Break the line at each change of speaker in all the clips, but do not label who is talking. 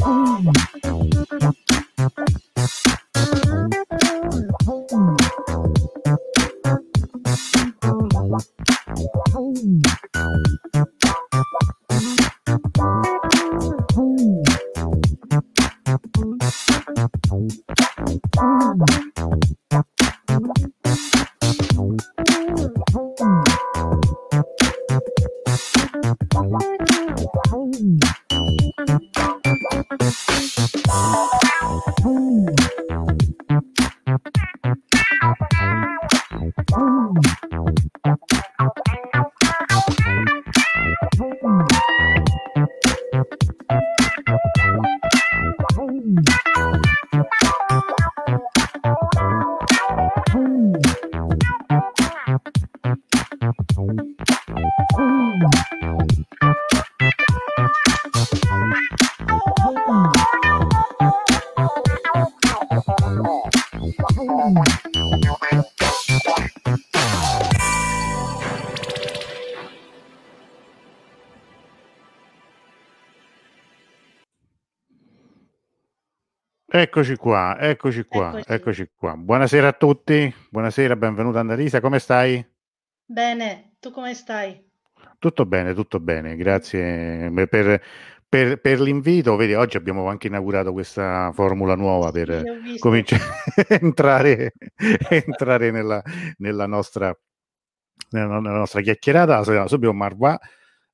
Oh.
Eccoci qua, eccoci qua,
Eccoci.
eccoci qua. Buonasera a tutti, buonasera, benvenuta Annalisa, come stai?
Bene, tu come stai?
Tutto bene, tutto bene, grazie per, per- per l'invito. Vedi, oggi abbiamo anche inaugurato questa formula nuova
Sì,
per cominciare a entrare, entrare nella, nella nostra, nella, nella nostra chiacchierata. Subito Marwa,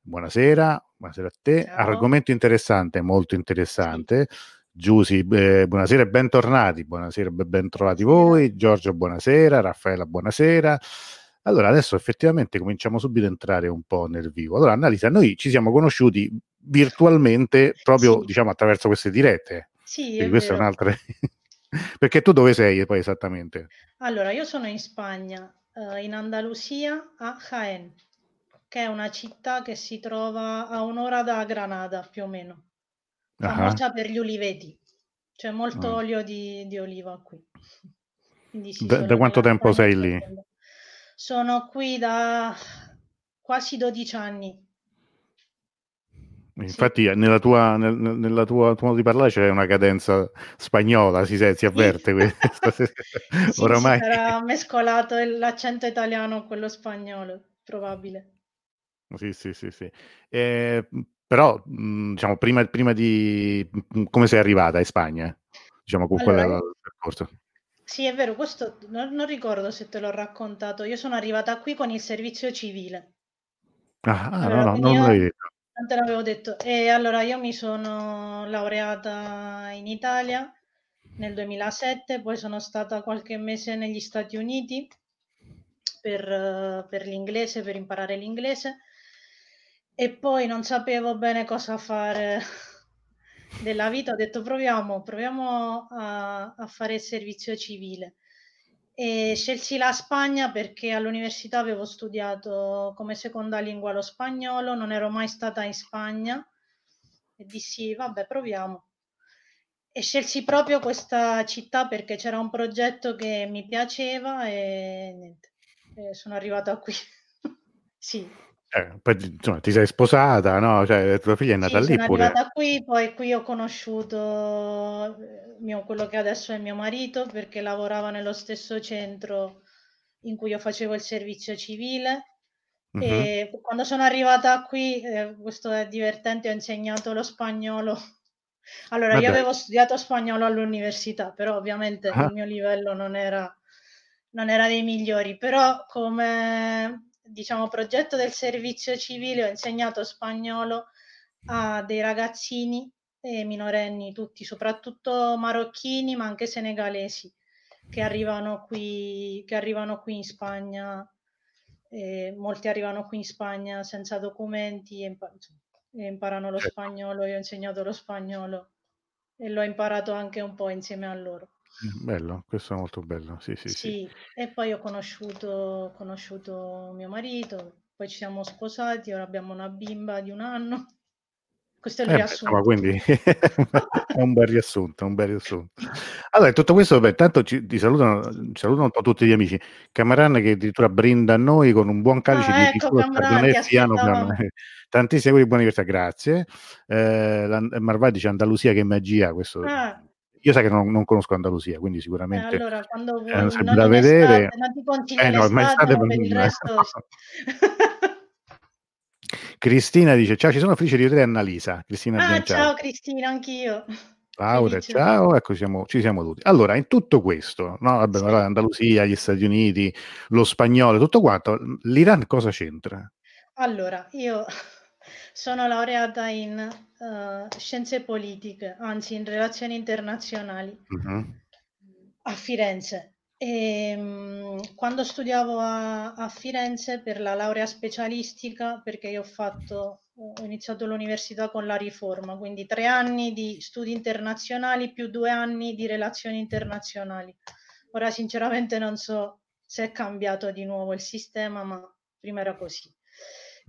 buonasera, buonasera a te.
Ciao.
Argomento interessante, molto interessante. Giusy, eh, buonasera e bentornati, buonasera e ben trovati voi. Giorgio, buonasera. Raffaella, buonasera. Allora, adesso effettivamente cominciamo subito a entrare un po' nel vivo. Allora, Annalisa, noi ci siamo conosciuti virtualmente proprio,
Sì.
diciamo, attraverso queste dirette.
Sì, è
questa è
vero.
un'altra... Perché tu dove sei poi esattamente?
Allora, io sono in Spagna, eh, in Andalusia, a Jaén, che è una città che si trova a un'ora da Granada, più o meno,
Ah,
famosa per gli uliveti. C'è molto
Mm.
olio di, di oliva qui. Sì,
Da, da quanto tempo sei lì?
profonda. Sono qui da quasi 12 anni. Sì,
Infatti, nella tua, nel, nel- nella tua tuo modo di parlare c'è una cadenza spagnola, si, se- si avverte.
Sì,
Oramai.
sarà mescolato l'accento italiano con quello spagnolo, probabile.
Sì, sì, sì, sì. Eh, però, mh, diciamo, prima, prima di... mh, come sei arrivata in Spagna? Diciamo, con
Allora,
il percorso?
sì, è vero, questo non, non ricordo se te l'ho raccontato. Io sono arrivata qui con il servizio civile.
Ah, ah, no,
Allora,
no,
quindi
non l'avevi detto.
non te l'avevo detto. E allora io mi sono laureata in Italia nel 2007, poi sono stata qualche mese negli Stati Uniti per, per l'inglese, per imparare l'inglese. E poi non sapevo bene cosa fare della vita, ho detto proviamo, proviamo a, a fare il servizio civile. E scelsi la Spagna perché all'università avevo studiato come seconda lingua lo spagnolo, non ero mai stata in Spagna e dissi vabbè proviamo. E scelsi proprio questa città perché c'era un progetto che mi piaceva e niente, e sono arrivata qui. Sì,
Eh, poi, insomma, ti sei sposata, no? Cioè, tua figlia è nata
Sì,
lì
sono
pure.
arrivata qui, poi qui ho conosciuto eh, mio- quello che adesso è mio marito perché lavorava nello stesso centro in cui io facevo il servizio civile
Mhm.
e quando sono arrivata qui, eh, questo è divertente, ho insegnato lo spagnolo Allora, Vabbè. io avevo studiato spagnolo all'università, però ovviamente ah. il mio livello non era, non era dei migliori, però come diciamo progetto del servizio civile ho insegnato spagnolo a dei ragazzini e minorenni tutti, soprattutto marocchini, ma anche senegalesi che arrivano qui, che arrivano qui in Spagna. Eh, molti arrivano qui in Spagna senza documenti e, impar- e imparano lo certo. spagnolo. Io ho insegnato lo spagnolo e l'ho imparato anche un po' insieme a loro.
Bello, questo è molto bello. Sì, sì, sì.
Sì, e poi ho conosciuto, conosciuto mio marito, poi ci siamo sposati, ora abbiamo una bimba di un anno. Questo è il
Eh,
riassunto.
quindi è un bel riassunto, un bel riassunto. Allora, in tutto questo, beh, tanto ci, ti salutano, ci salutano un po' tutti gli amici. Cameran che addirittura brinda a noi con un buon calice
Ah,
di
ecco, Cameran, ti aspettavamo.
Tantissimi auguri di buona università, grazie. Eh, la- Marvai dice Andalusia che magia, questo
Ah,
io sai che non, non conosco Andalusia, quindi
eh,
sicuramente
allora, quando
è
vuoi, non
da vedere.
estate, non ti consiglio
Eh no,
l'estate,
estate
ma per il
non-
resto...
Cristina dice: Ciao, ci sono felice di vedere Annalisa. Cristina
Ah,
Bianciardi.
ciao Cristina, anch'io.
Laura, ciao, ecco, ci siamo, ci siamo tutti. Allora, in tutto questo, no, vabbè,
Sì.
Andalusia, gli Stati Uniti, lo spagnolo, tutto quanto, l'Iran cosa c'entra?
Allora, io sono laureata in eh, scienze politiche, anzi in relazioni internazionali
Mhm.
a Firenze. E, mh, quando studiavo a, a Firenze per la laurea specialistica, perché io ho fatto, ho iniziato l'università con la riforma, quindi tre anni di studi internazionali più due anni di relazioni internazionali. Ora sinceramente non so se è cambiato di nuovo il sistema, ma prima era così.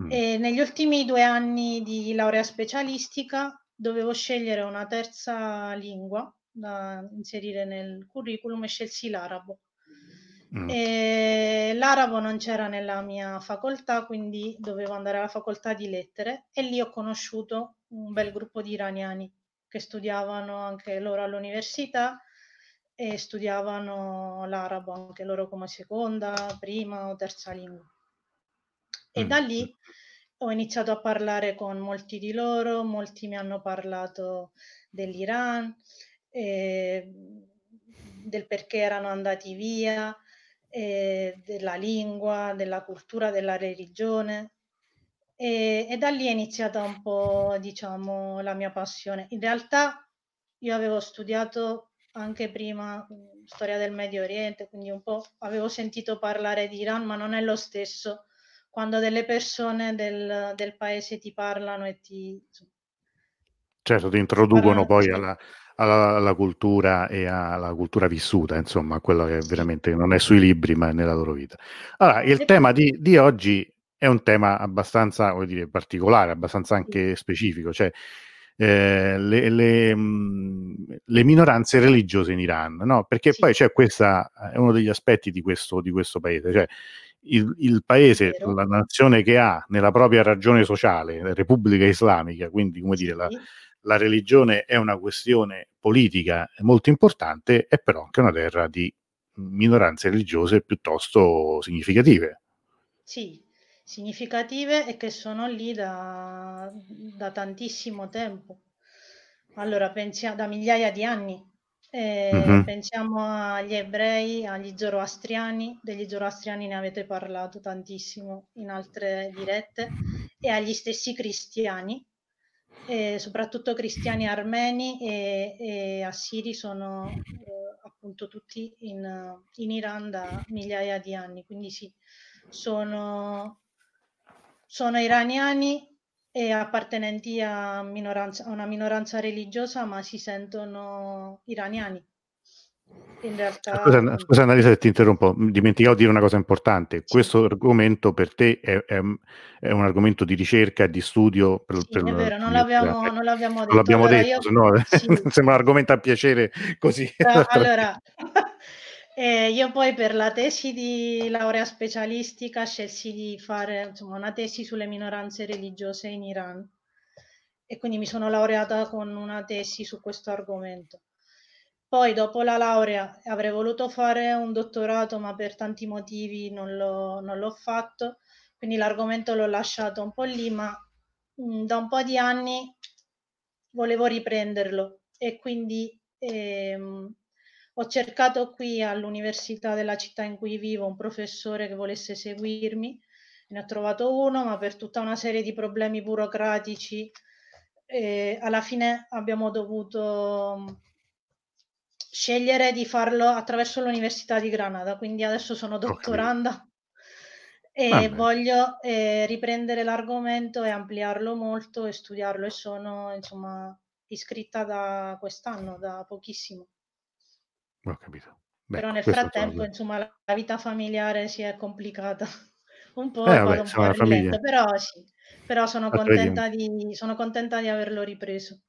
Mm.
E negli ultimi due anni di laurea specialistica dovevo scegliere una terza lingua da inserire nel curriculum e scelsi l'arabo.
Mm.
E l'arabo non c'era nella mia facoltà, quindi dovevo andare alla facoltà di lettere e lì ho conosciuto un bel gruppo di iraniani che studiavano anche loro all'università e studiavano l'arabo anche loro come seconda, prima o terza lingua. E
Mm.
da lì ho iniziato a parlare con molti di loro, molti mi hanno parlato dell'Iran, eh, del perché erano andati via, eh, della lingua, della cultura, della religione. E, e da lì è iniziata un po', diciamo, la mia passione. In realtà io avevo studiato anche prima storia del Medio Oriente, quindi un po' avevo sentito parlare di Iran, ma non è lo stesso quando delle persone del, del paese ti parlano e ti...
Certo, ti introducono
parlano-
poi
sì.
alla, alla- alla cultura e alla cultura vissuta, insomma, quello che
Sì.
veramente non è sui libri, ma è nella loro vita. Allora, il
E-
tema di, di oggi è un tema abbastanza, voglio dire, particolare, abbastanza anche specifico, cioè eh, le, le, mh, le minoranze religiose in Iran, no? Perché
Sì.
poi c'è questa, è uno degli aspetti di questo, di questo paese, cioè il, il paese, la nazione che ha nella propria ragione sociale, la Repubblica Islamica, quindi come dire, la, la religione è una questione politica molto importante, è però anche una terra di minoranze religiose piuttosto significative.
Sì, significative e che sono lì da, da tantissimo tempo. Allora, pensiamo da migliaia di anni. Eh,
Mhm.
Pensiamo agli ebrei, agli zoroastriani, degli zoroastriani ne avete parlato tantissimo in altre dirette, e agli stessi cristiani, eh, soprattutto cristiani armeni e, e assiri sono eh, appunto tutti in, in Iran da migliaia di anni, quindi sì, sono, sono iraniani e appartenenti a, minoranza- a una minoranza religiosa, ma si sentono iraniani. In realtà,
Scusa,
appunto,
scusa Annalisa se ti interrompo, dimenticavo di dire una cosa importante.
Sì.
Questo argomento per te è, è- è un argomento di ricerca e di studio per,
sì,
per-
è vero, non l'abbiamo, non l'abbiamo detto.
Non l'abbiamo
Allora,
detto,
io-
no
sì.
sembra un argomento a piacere così.
Tra- Allora, eh, io poi per la tesi di laurea specialistica scelsi di fare insomma, una tesi sulle minoranze religiose in Iran. E quindi mi sono laureata con una tesi su questo argomento. Poi dopo la laurea avrei voluto fare un dottorato, ma per tanti motivi non l'ho, non l'ho fatto, quindi l'argomento l'ho lasciato un po' lì, ma mh, da un po' di anni volevo riprenderlo. E quindi ehm, ho cercato qui all'università della città in cui vivo un professore che volesse seguirmi, ne ho trovato uno, ma per tutta una serie di problemi burocratici eh, alla fine abbiamo dovuto scegliere di farlo attraverso l'Università di Granada, quindi adesso sono dottoranda e Vabbè. voglio eh, riprendere l'argomento e ampliarlo molto e studiarlo e sono insomma iscritta da quest'anno, da pochissimo.
Ho capito.
Beh, Però nel frattempo, insomma, la, vita familiare si è complicata un po', eh, vabbè, un po' rilento, però sì, però sono contenta, di, sono contenta di averlo ripreso.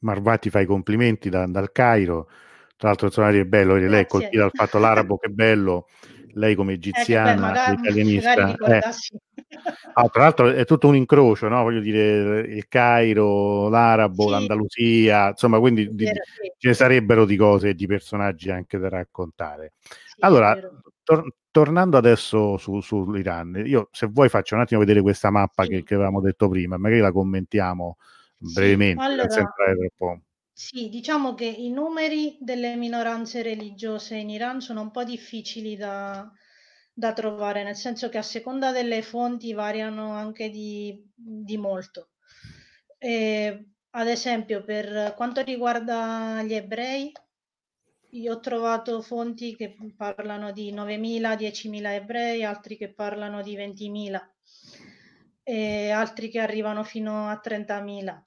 Marvati fa i complimenti da, dal Cairo, tra l'altro è bello, lei è colpita dal fatto l'arabo che bello, lei come egiziana, eh, beh, magari, italianista. Magari eh. Ah, tra l'altro è tutto un incrocio, no? voglio dire, il Cairo, l'arabo, sì. l'Andalusia, insomma, quindi di, sì. ce ne sarebbero di cose e di personaggi anche da raccontare. Sì, allora, tor- tornando adesso su, sull'Iran, io se vuoi faccio un attimo vedere questa mappa che, che, avevamo detto prima, magari la commentiamo brevemente,
allora, troppo. Sì, diciamo che i numeri delle minoranze religiose in Iran sono un po' difficili da, da trovare, nel senso che a seconda delle fonti variano anche di, di molto. E, ad esempio, per quanto riguarda gli ebrei, io ho trovato fonti che parlano di 9.000, 10.000 ebrei, altri che parlano di 20.000 e altri che arrivano fino a 30.000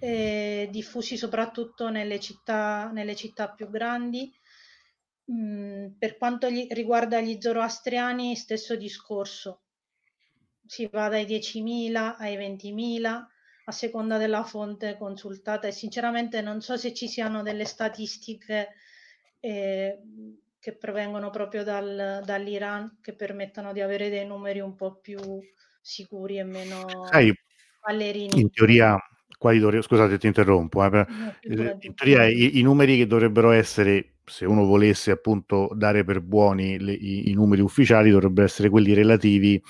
eh, diffusi soprattutto nelle città, nelle città più grandi. Mm, per quanto gli, riguarda gli zoroastriani, stesso discorso. Si va dai 10.000 ai 20.000 a seconda della fonte consultata e sinceramente non so se ci siano delle statistiche eh, che provengono proprio dal, dall'Iran che permettano di avere dei numeri un po' più sicuri e meno
Sai, ballerini. In teoria, quali dovrebbero, scusate ti interrompo, eh, eh in teoria i, i, numeri che dovrebbero essere, se uno volesse appunto dare per buoni le, i, i, numeri ufficiali, dovrebbero essere quelli relativi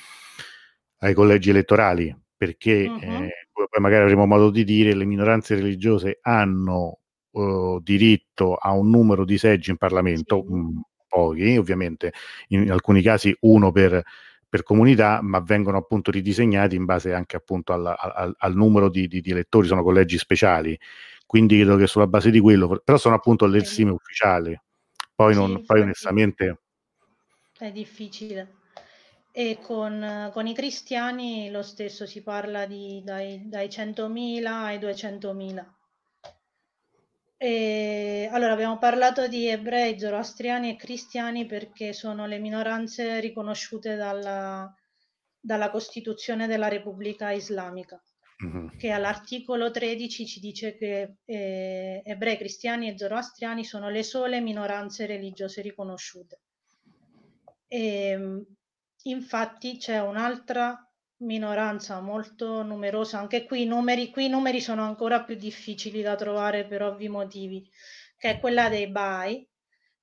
ai collegi elettorali, perché uh-huh. eh, poi magari avremo modo di dire le minoranze religiose hanno uh, diritto a un numero di seggi in Parlamento, sì. mh, mm, pochi ovviamente, in alcuni casi uno per per comunità, ma vengono appunto ridisegnati in base anche appunto al, al, al numero di, di, di, elettori, sono collegi speciali, quindi credo che sulla base di quello, però sono appunto le stime ufficiali, poi, non, sì, poi onestamente...
È difficile. E con, con, i cristiani lo stesso, si parla di, dai, dai 100.000 ai 200.000. E, allora, abbiamo parlato di ebrei, zoroastriani e cristiani perché sono le minoranze riconosciute dalla, dalla Costituzione della Repubblica Islamica, mm-hmm. che all'articolo 13 ci dice che eh, ebrei, cristiani e zoroastriani sono le sole minoranze religiose riconosciute. E, infatti c'è un'altra minoranza molto numerosa, anche qui i numeri, qui i numeri sono ancora più difficili da trovare per ovvi motivi, che è quella dei Bai,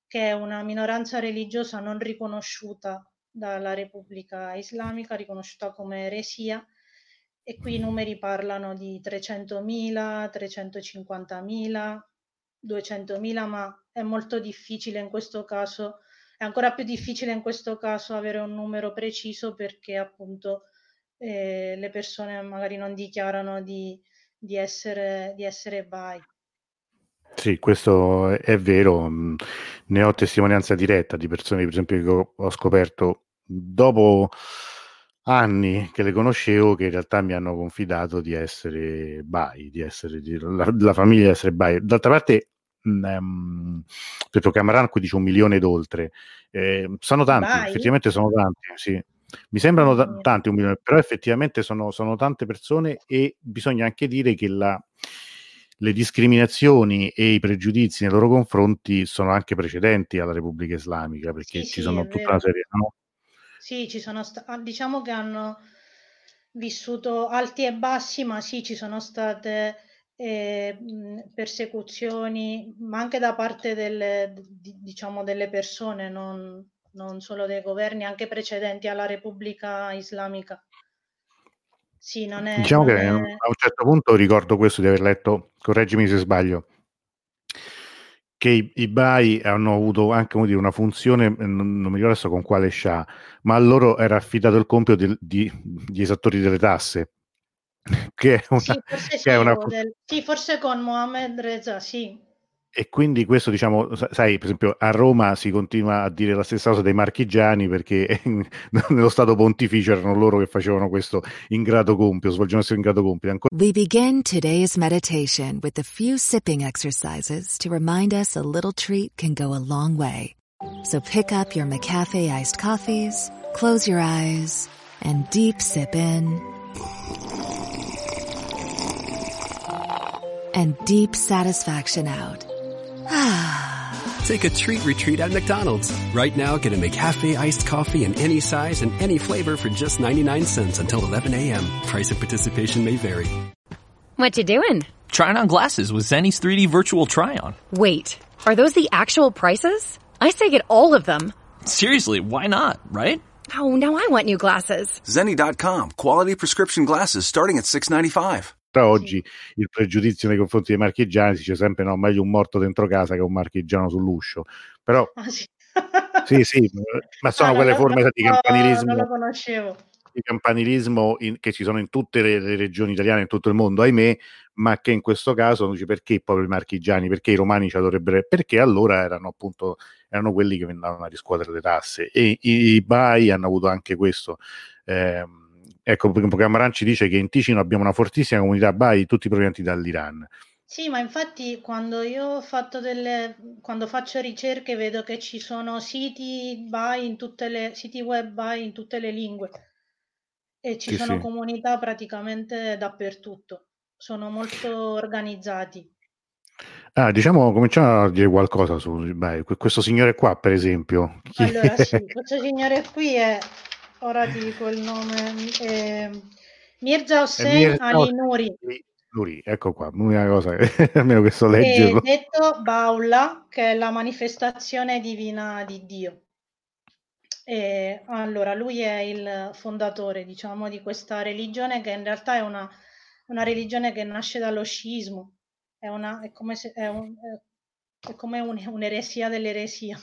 che è una minoranza religiosa non riconosciuta dalla Repubblica Islamica, riconosciuta come eresia, e qui i numeri parlano di 300.000, 350.000, 200.000, ma è molto difficile in questo caso, è ancora più difficile in questo caso avere un numero preciso perché appunto eh, le persone magari non dichiarano di, di, essere, di essere bi.
Sì, questo è vero, ne ho testimonianza diretta di persone, per esempio, che ho scoperto dopo anni che le conoscevo che in realtà mi hanno confidato di essere bi, di essere di, la, la, famiglia di essere bi. D'altra parte, um, detto Cameron qui dice un milione d'oltre, eh, sono tanti, Bye. effettivamente sono tanti, sì. Mi sembrano t- tanti un milione, però effettivamente sono, sono, tante persone e bisogna anche dire che la, le discriminazioni e i pregiudizi nei loro confronti sono anche precedenti alla Repubblica Islamica, perché sì, ci sì, sono tutta vero. una serie, no?
Sì, ci sono sta- ah, diciamo che hanno vissuto alti e bassi, ma sì, ci sono state eh, persecuzioni, ma anche da parte delle, di, diciamo, delle persone, non, non solo dei governi, anche precedenti alla Repubblica Islamica. Sì, non è...
Diciamo
non
che
è...
a un certo punto ricordo questo di aver letto, correggimi se sbaglio, che i, i BAI hanno avuto anche come dire, una funzione, eh, non, non mi ricordo adesso con quale scià, ma a loro era affidato il compito di, di, di esattori delle tasse, che è una,
Sì, forse, sì,
una
del- sì, forse con Mohamed Reza, sì.
E quindi questo, diciamo, sa- sai, per esempio a Roma si continua a dire la stessa cosa dei marchigiani perché nello Stato pontificio erano loro che facevano questo ingrato compito, svolgevano questo ingrato compito. Ancora
We begin today's meditation with a few sipping exercises to remind us a little treat can go a long way. So pick up your McCafe iced coffees, close your eyes, and deep sip in. And deep satisfaction out.
Take a treat retreat at McDonald's. Right now, get a McCafe iced coffee in any size and any flavor for just 99 cents until 11 a.m. Price of participation may vary.
What you doing?
Trying on glasses with Zenny's 3D virtual try-on.
Wait, are those the actual prices? I say get all of them.
Seriously, why not, right?
Oh, now I want new glasses.
Zenny.com. Quality prescription glasses starting at 695.
Oggi il pregiudizio nei confronti dei marchigiani si dice sempre no, meglio un morto dentro casa che un marchigiano sull'uscio. Però
Ah, sì.
sì, sì, ma sono
Ah,
quelle forme di campanilismo
Non lo conoscevo.
di campanilismo in- che ci sono in tutte le, le regioni italiane, in tutto il mondo, ahimè, ma che in questo caso non dice perché proprio i marchigiani, perché i romani ci dovrebbero, perché allora erano appunto erano quelli che andavano a riscuotere le tasse e i, i Bai hanno avuto anche questo. ehm, ecco, perché Camaran ci dice che in Ticino abbiamo una fortissima comunità Bai, tutti provenienti dall'Iran.
Sì, ma infatti quando io ho fatto delle, quando faccio ricerche vedo che ci sono siti buy in tutte le, siti web buy in tutte le lingue e ci
Sì,
sono
sì.
comunità praticamente dappertutto. Sono molto organizzati.
Ah, diciamo, cominciamo a dire qualcosa su Bai. Que- Questo signore qua, per esempio.
Allora, sì, questo signore qui è, ora ti dico il nome, è Mirza Hossein Ali Nuri.
Nuri, ecco qua, l'unica cosa che almeno che so leggerlo.
detto Baula, che è la manifestazione divina di Dio. E, allora, lui è il fondatore, diciamo, di questa religione che in realtà è una, una religione che nasce dallo sciismo, è, una, è come, se, è un- è- è come un- un'eresia dell'eresia,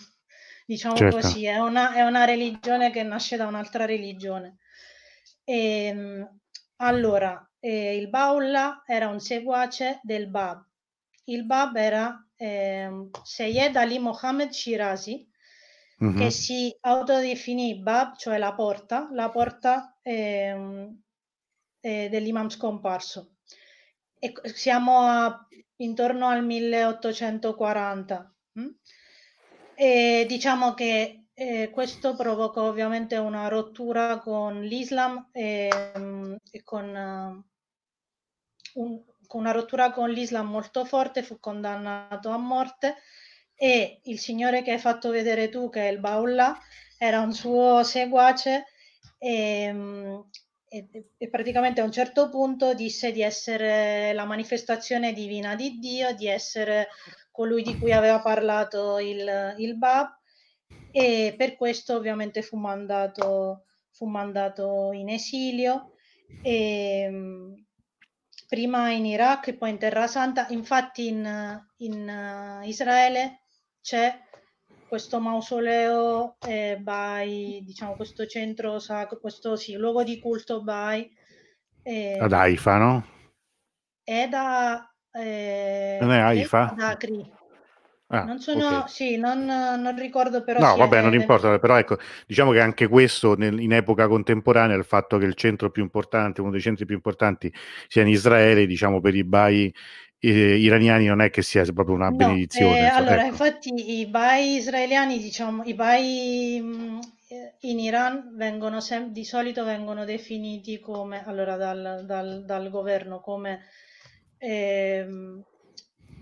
diciamo
Certo.
così, è una, è una religione che nasce da un'altra religione. Ehm, allora, eh, il Baula era un seguace del Bab. Il Bab era ehm, Seyed Ali Mohammed Shirazi,
Mhm.
che si autodefinì Bab, cioè la porta, la porta ehm, eh, dell'imam scomparso. E siamo a- intorno al 1840. mm? E diciamo che eh, questo provocò ovviamente una rottura con l'Islam e, mm, e con, eh, un- con una rottura con l'Islam molto forte, fu condannato a morte. E il signore che hai fatto vedere tu, che è il Baullah, era un suo seguace e, mm, e- e praticamente a un certo punto disse di essere la manifestazione divina di Dio, di essere colui di cui aveva parlato il, il Bab e per questo ovviamente fu mandato, fu mandato in esilio e, mm, prima in Iraq e poi in Terra Santa. Infatti in, in, eh, Israele c'è questo mausoleo eh, Bai, diciamo questo centro sacro, questo sì, luogo di culto Bai. eh,
Ad Haifa, no?
è da... eh,
Non è
è
Haifa?
ad Acri.
Ah,
Non sono,
ok.
sì, non, non ricordo però.
No, vabbè, non importa, però ecco, diciamo che anche questo nel- in epoca contemporanea, il fatto che il centro più importante, uno dei centri più importanti sia in Israele, diciamo per i bai eh, iraniani non è che sia proprio una
No,
benedizione.
eh, allora,
ecco.
infatti i bai israeliani, diciamo, i bai mh, eh, in Iran vengono sem- di solito vengono definiti come, allora, dal, dal- dal governo come, ehm,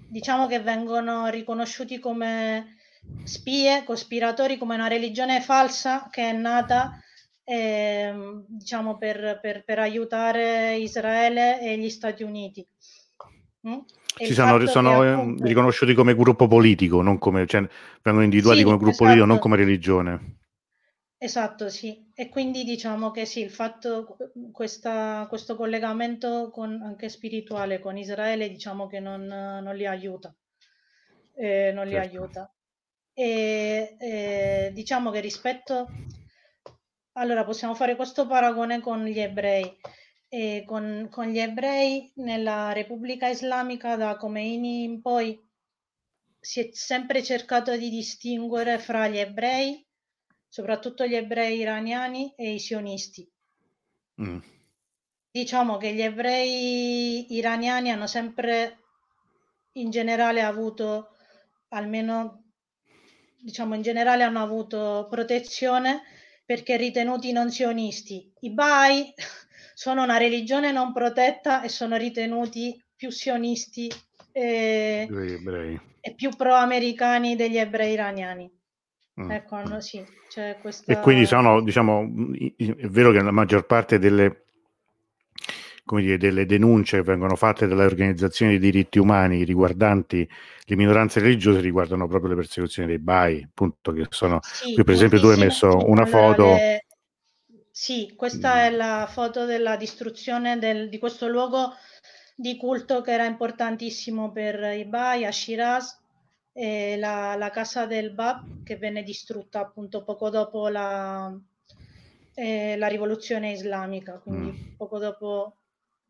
diciamo che vengono riconosciuti come spie, cospiratori, come una religione falsa che è nata, ehm, diciamo, per, per- per aiutare Israele e gli Stati Uniti. Mm? Il
sono, sono, eh,
appunto,
riconosciuti come gruppo politico, non come, cioè, vengono individuati
Sì,
come gruppo politico, non
esatto.
come religione.
Esatto, sì. E quindi diciamo che sì, il fatto, questa, questo collegamento con, anche spirituale con Israele, diciamo che non, non li aiuta. Eh, non li
Certo.
aiuta. E eh, diciamo che rispetto... Allora, possiamo fare questo paragone con gli ebrei. E con, con gli ebrei nella Repubblica Islamica da Khomeini in poi si è sempre cercato di distinguere fra gli ebrei, soprattutto gli ebrei iraniani e i sionisti.
Mm.
Diciamo che gli ebrei iraniani hanno sempre in generale avuto, almeno diciamo in generale hanno avuto protezione perché ritenuti non sionisti. I Bai sono una religione non protetta e sono ritenuti più sionisti e,
ebrei.
e più pro-americani degli ebrei iraniani.
Mm.
Ecco, hanno- sì, c'è questa...
E quindi sono, diciamo, è vero che la maggior parte delle, come dire, delle denunce che vengono fatte dalle organizzazioni di diritti umani riguardanti le minoranze religiose riguardano proprio le persecuzioni dei Bai, appunto, che sono...
Sì,
qui per esempio tu hai messo una foto...
le- Sì, questa è la foto della distruzione del- di questo luogo di culto che era importantissimo per i Bai a Shiraz, e la, la casa del Bab che venne distrutta appunto poco dopo la, eh, la rivoluzione islamica, quindi
Mm.
poco dopo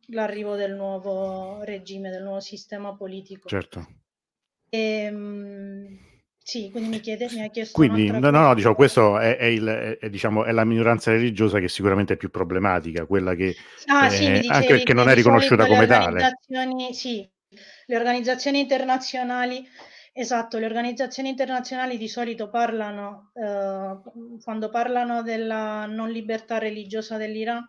l'arrivo del nuovo regime, del nuovo sistema politico.
Certo.
Ehm, sì, quindi mi, chiede, mi ha chiesto
Quindi, no, no, no, diciamo, questo è, è il- è- diciamo, è la minoranza religiosa che sicuramente è più problematica, quella che,
Ah, sì,
eh,
dicevi
anche perché non è riconosciuta come tale.
sì, le organizzazioni internazionali, esatto, le organizzazioni internazionali di solito parlano, eh, quando parlano della non libertà religiosa dell'Iran,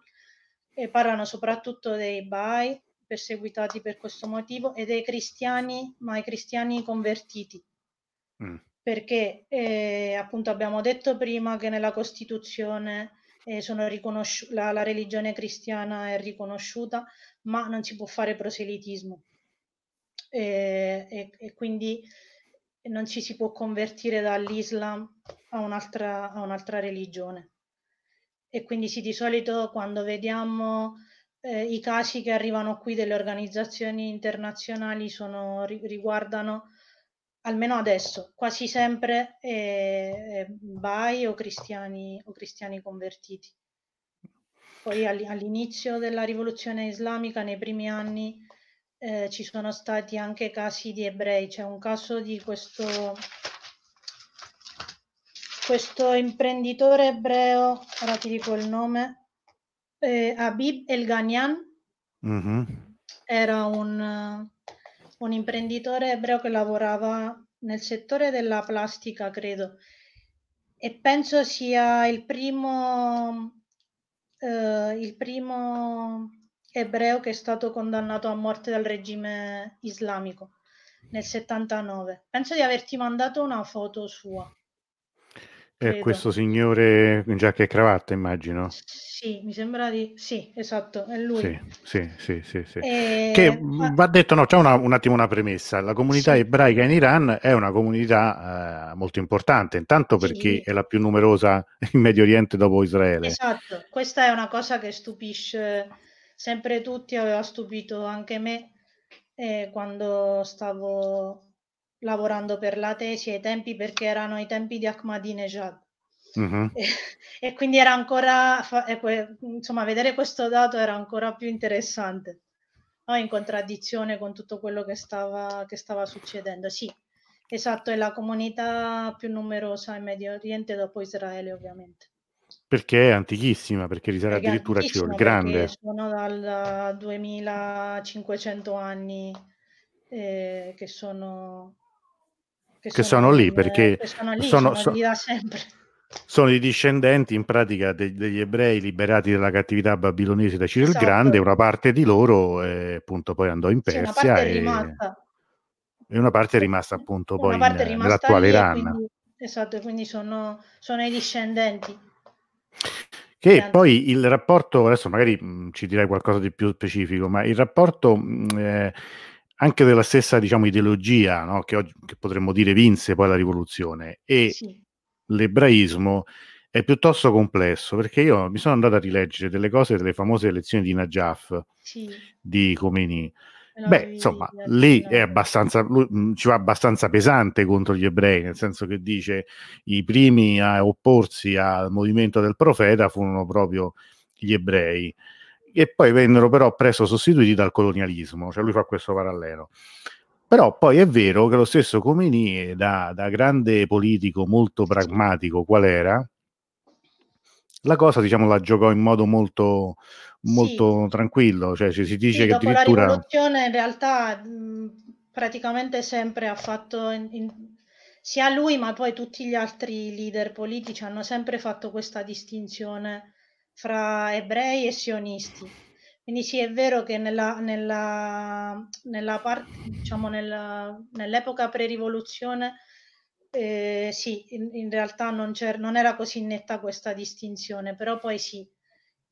e parlano soprattutto dei Bahá'í perseguitati per questo motivo e dei cristiani, ma i cristiani convertiti
Mm.
perché eh, appunto abbiamo detto prima che nella Costituzione eh, sono riconosciu- la, la religione cristiana è riconosciuta, ma non si può fare proselitismo Eh, e, e quindi non ci si può convertire dall'Islam a un'altra, a un'altra religione. E quindi sì, di solito quando vediamo eh, i casi che arrivano qui delle organizzazioni internazionali sono, ri- riguardano almeno adesso, quasi sempre eh, Bai o cristiani, o cristiani convertiti. Poi all- all'inizio della rivoluzione islamica, nei primi anni, eh, ci sono stati anche casi di ebrei. C'è un caso di questo, questo imprenditore ebreo, ora ti dico il nome, eh, Habib El Ghanian,
Mhm.
era un, un imprenditore ebreo che lavorava nel settore della plastica, credo, e penso sia il primo, eh, il primo ebreo che è stato condannato a morte dal regime islamico nel 79. Penso di averti mandato una foto sua.
È
credo.
questo signore in giacca e cravatta, immagino.
Sì, mi sembra di... Sì, esatto, è lui.
Sì, sì, sì, sì, sì.
E-
Che va detto, no, c'è una- un attimo una premessa. La comunità
Sì.
ebraica in Iran è una comunità eh, molto importante, intanto
Sì.
perché è la più numerosa in Medio Oriente dopo Israele.
Esatto, questa è una cosa che stupisce sempre tutti, aveva stupito anche me eh, quando stavo lavorando per la tesi ai tempi, perché erano i tempi di Ahmadinejad.
Mhm.
E, e quindi era ancora, fa- e que- insomma, vedere questo dato era ancora più interessante, no? In contraddizione con tutto quello che stava, che stava succedendo. Sì, esatto, è la comunità più numerosa in Medio Oriente dopo Israele, ovviamente.
Perché è antichissima, perché risale addirittura a Cio, il grande.
sono dal 2500 anni eh, che sono
Che sono lì,
in-
perché
che sono lì,
sono-
sono
so-
lì da sempre.
Sono i discendenti in pratica de- degli ebrei liberati dalla cattività babilonese da Ciro
Esatto.
il Grande, una parte di loro eh, appunto poi andò in
Sì,
Persia
è
e, e una parte è rimasta appunto poi
Una è
in-
rimasta
nell'attuale
lì
Iran.
quindi, esatto, quindi sono, sono i discendenti.
Che poi il rapporto, adesso magari mh, ci direi qualcosa di più specifico, ma il rapporto mh, eh, anche della stessa diciamo, ideologia no, che, oggi, che potremmo dire vinse poi la rivoluzione e
Sì,
l'ebraismo è piuttosto complesso perché io mi sono andato a rileggere delle cose delle famose elezioni di Najaf
Sì,
di Khomeini. Beh, insomma, lì è abbastanza, lui, mh, ci va abbastanza pesante contro gli ebrei, nel senso che dice i primi a opporsi al movimento del profeta furono proprio gli ebrei e poi vennero però presto sostituiti dal colonialismo, cioè lui fa questo parallelo. Però poi è vero che lo stesso Khomeini, da, da grande politico molto pragmatico qual era, la cosa diciamo la giocò in modo molto,
Sì,
tranquillo, cioè ci si dice
sì,
che
dopo la
addirittura...
rivoluzione in realtà mh, praticamente sempre ha fatto, in- in- sia lui ma poi tutti gli altri leader politici hanno sempre fatto questa distinzione fra ebrei e sionisti. Quindi sì, è vero che nella, nella, nella parte, diciamo nella- nell'epoca pre-rivoluzione eh, sì, in, in realtà non, c'era- non era così netta questa distinzione, però poi sì,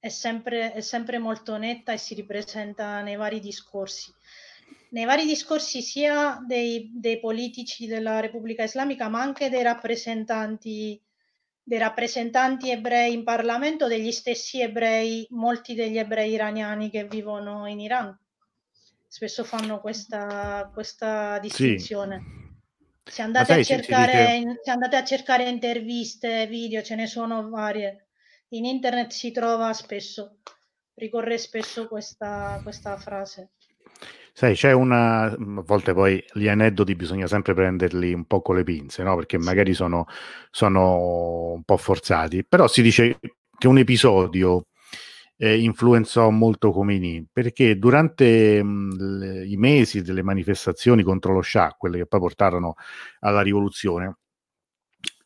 è sempre, è sempre molto netta e si ripresenta nei vari discorsi. Nei vari discorsi sia dei, dei politici della Repubblica Islamica, ma anche dei rappresentanti, dei rappresentanti ebrei in Parlamento, degli stessi ebrei, molti degli ebrei iraniani che vivono in Iran. Spesso fanno questa, questa
Sì,
distinzione. Se
ma
andate
sai,
cercare,
dice...
se andate a cercare interviste, video, ce ne sono varie. In internet si trova spesso, ricorre spesso questa, questa frase.
Sai, c'è una, a volte poi gli aneddoti bisogna sempre prenderli un po' con le pinze, no? Perché magari sono, sono un po' forzati, però si dice che un episodio eh, influenzò molto Khomeini, perché durante mh, le- i mesi delle manifestazioni contro lo Shah, quelle che poi portarono alla rivoluzione,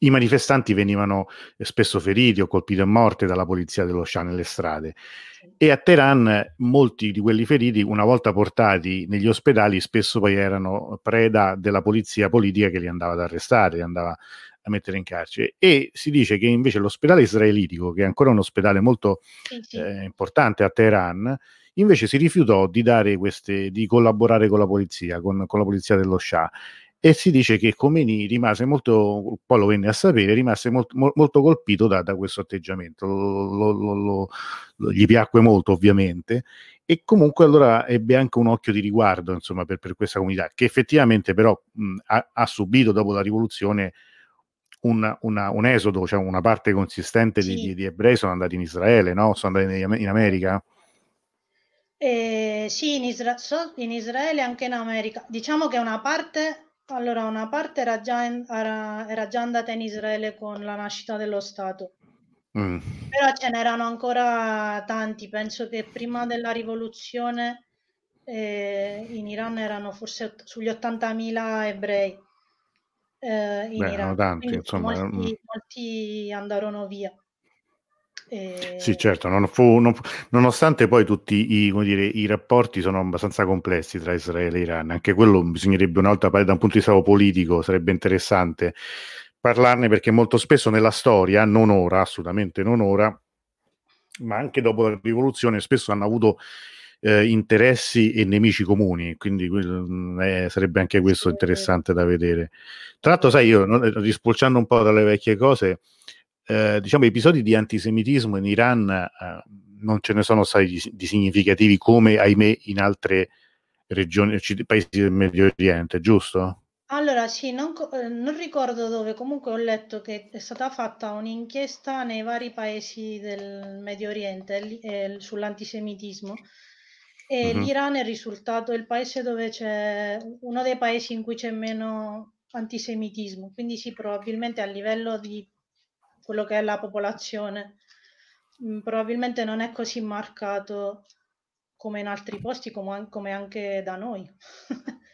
i manifestanti venivano eh, spesso feriti o colpiti a morte dalla polizia dello Shah nelle strade e a Teheran molti di quelli feriti, una volta portati negli ospedali, spesso poi erano preda della polizia politica che li andava ad arrestare, li andava a mettere in carcere. E si dice che invece l'ospedale israelitico, che è ancora un ospedale molto
sì, sì.
eh, importante a Teheran, invece si rifiutò di, dare queste, di collaborare con la polizia, con, con la polizia dello Shah. E si dice che Khomeini rimase molto, poi lo venne a sapere, rimase molto, mo- molto colpito da, da questo atteggiamento, lo- lo- lo- gli piacque molto ovviamente, e comunque allora ebbe anche un occhio di riguardo insomma, per, per questa comunità, che effettivamente però mh, ha, ha subito dopo la rivoluzione un, una- un esodo, cioè una parte consistente di,
Sì.
di- di ebrei sono andati in Israele, no? sono andati in, America.
Eh, sì, in, Isra- in Israele e anche in America. Diciamo che una parte, allora, una parte era già, in- era, era già andata in Israele con la nascita dello Stato,
Mm.
però ce n'erano ancora tanti. Penso che prima della rivoluzione eh, in Iran erano forse sugli 80.000 ebrei eh, in
Beh, erano
Iran,
tanti,
quindi
insomma. mm.
molti, molti andarono via.
Sì,
Eh,
certo, non fu- non fu- nonostante poi tutti i, come dire, i rapporti sono abbastanza complessi tra Israele e Iran, anche quello bisognerebbe una volta parlare da un punto di vista politico, sarebbe interessante parlarne perché molto spesso nella storia, non ora, assolutamente non ora, ma anche dopo la rivoluzione, spesso hanno avuto eh, interessi e nemici comuni, quindi quel- eh, sarebbe anche questo
sì,
interessante da vedere. Tra l'altro, sai, io no, rispolciando un po' dalle vecchie cose, eh, diciamo, episodi di antisemitismo in Iran eh, non ce ne sono stati di, significativi come, ahimè, in altre regioni, paesi del Medio Oriente, giusto?
Allora, sì, non, eh, non ricordo dove, comunque ho letto che è stata fatta un'inchiesta nei vari paesi del Medio Oriente eh, sull'antisemitismo e
Mhm.
l'Iran è risultato il paese dove c'è uno dei paesi in cui c'è meno antisemitismo, quindi sì, probabilmente a livello di quello che è la popolazione, mh, probabilmente non è così marcato come in altri posti, come anche da noi.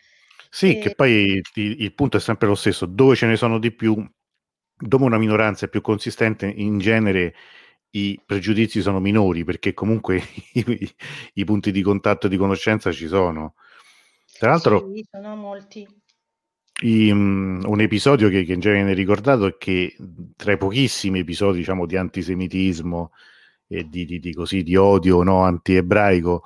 Sì,
E-
che poi il, il punto è sempre lo stesso, dove ce ne sono di più, dove una minoranza è più consistente, in genere i pregiudizi sono minori, perché comunque i, i punti di contatto e di conoscenza ci sono. Tra l'altro,
Sì, sono molti.
I- mm, un episodio che, che in genere viene ricordato è che tra i pochissimi episodi, diciamo, di antisemitismo e di, di- di così, di odio no, anti-ebraico,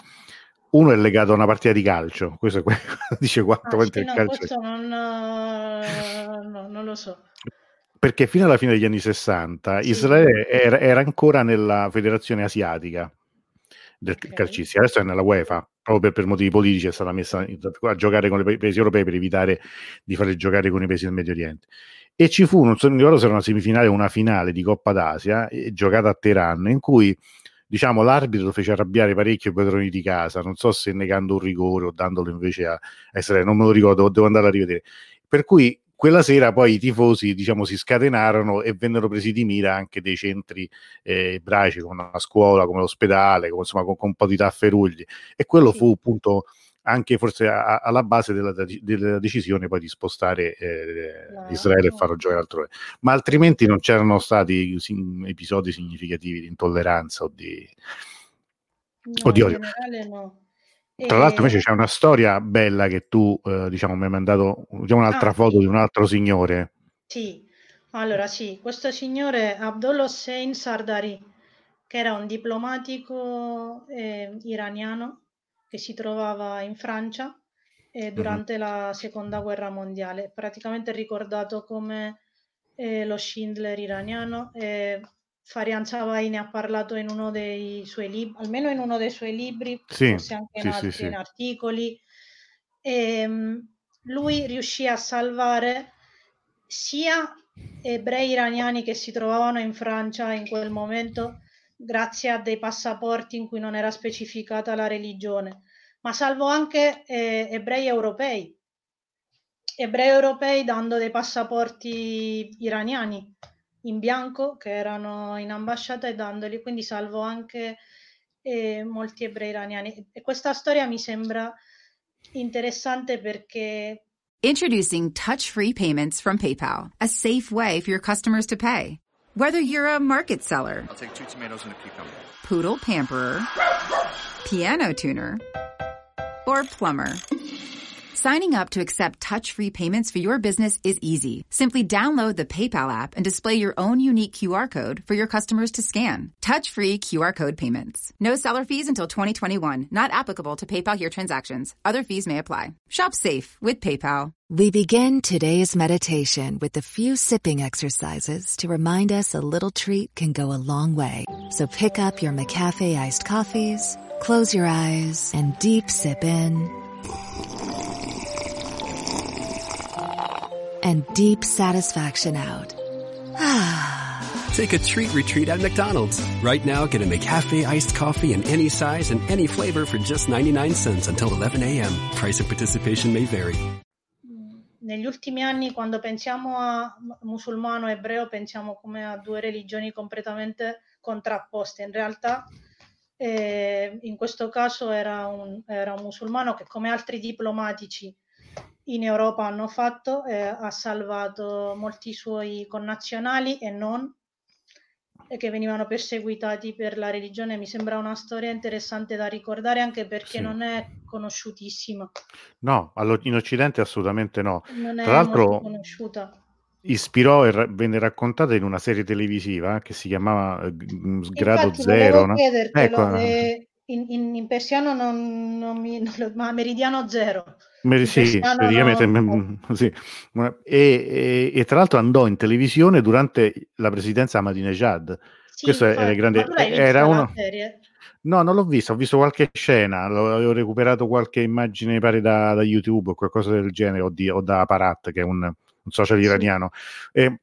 uno è legato a una partita di calcio. Questo è quello dice quanto
Ah, sì,
il
no,
calcio
questo non, eh, no, non lo so.
perché fino alla fine degli anni 60 sì. Israele era, era, ancora nella federazione asiatica del okay. calcistica, adesso è nella UEFA, proprio per, motivi politici è stata messa a giocare con i paesi europei per evitare di farli giocare con i paesi del Medio Oriente. E ci fu, non so mi ricordo se era una semifinale o una finale di Coppa d'Asia, eh, giocata a Teheran, in cui diciamo l'arbitro fece arrabbiare parecchio i padroni di casa, non so se negando un rigore o dandolo invece a, Israele, non me lo ricordo, devo andare a rivedere. Per cui quella sera poi i tifosi diciamo, si scatenarono e vennero presi di mira anche dei centri eh, ebraici come la scuola, come l'ospedale, come, insomma, con, con, un po' di tafferugli e quello fu appunto anche forse a, alla base della, della, decisione poi di spostare eh, no, Israele no. e farlo giocare altrove ma altrimenti non c'erano stati episodi significativi di intolleranza o di,
no,
o di odio
no.
Tra l'altro invece c'è una storia bella che tu, eh, diciamo, mi hai mandato diciamo, un'altra ah, foto
sì.
di un altro signore.
Sì, allora sì, questo signore Abdul Hossein Sardari, che era un diplomatico eh, iraniano che si trovava in Francia eh, durante mm-hmm. la seconda guerra mondiale, praticamente ricordato come eh, lo Schindler iraniano. Farian Savai ne ha parlato in uno dei suoi libri, almeno in uno dei suoi libri,
sì,
forse anche
sì,
in altri
sì,
in articoli. E, um, lui riuscì a salvare sia ebrei iraniani che si trovavano in Francia in quel momento grazie a dei passaporti in cui non era specificata la religione, ma salvò anche eh, ebrei europei, ebrei europei dando dei passaporti iraniani in bianco che erano in ambasciata e dandoli, quindi salvo anche eh, molti ebrei iraniani. E questa storia mi sembra interessante perché
Introducing touch-free payments from PayPal, a safe way for your customers to pay. Whether you're a market seller,
I'll take two tomatoes and a cucumber.
Poodle pamperer, piano tuner, or plumber. Signing up to accept touch-free payments for your business is easy. Simply download the PayPal app and display your own unique QR code for your customers to scan. Touch-free QR code payments. No seller fees until 2021. Not applicable to PayPal here transactions. Other fees may apply. Shop safe with PayPal.
We begin today's meditation with a few sipping exercises to remind us a little treat can go a long way. So pick up your McCafe iced coffees, close your eyes, and deep sip in and deep satisfaction out.
Take a treat retreat at McDonald's. Right now, get a McCafe iced coffee in any size and any flavor for just 99 cents until 11 a.m. Price of participation may vary.
Negli ultimi anni, quando pensiamo a musulmano e ebreo, pensiamo come a due religioni completamente contrapposte. In realtà, eh, in questo caso era un, era un musulmano che, come altri diplomatici, in Europa hanno fatto, eh, ha salvato molti suoi connazionali e non, e che venivano perseguitati per la religione. Mi sembra una storia interessante da ricordare anche perché sì. non è conosciutissima.
No, in Occidente assolutamente no.
Non
Tra l'altro
conosciuta.
Ispirò e ra- venne raccontata in una serie televisiva che si chiamava eh, Sgrado Infatti, Zero. No?
Ecco. Eh, in, in, in, persiano non, non mi, non, ma meridiano zero.
Sì, praticamente no. sì. E, e, e, tra l'altro andò in televisione durante la presidenza Ahmadinejad.
Sì,
Questo era grande. Era uno... No, non l'ho visto, ho visto qualche scena, avevo recuperato qualche immagine, pare da, da YouTube o qualcosa del genere, o, di, o da Aparat, che è un, un social iraniano. Sì. E,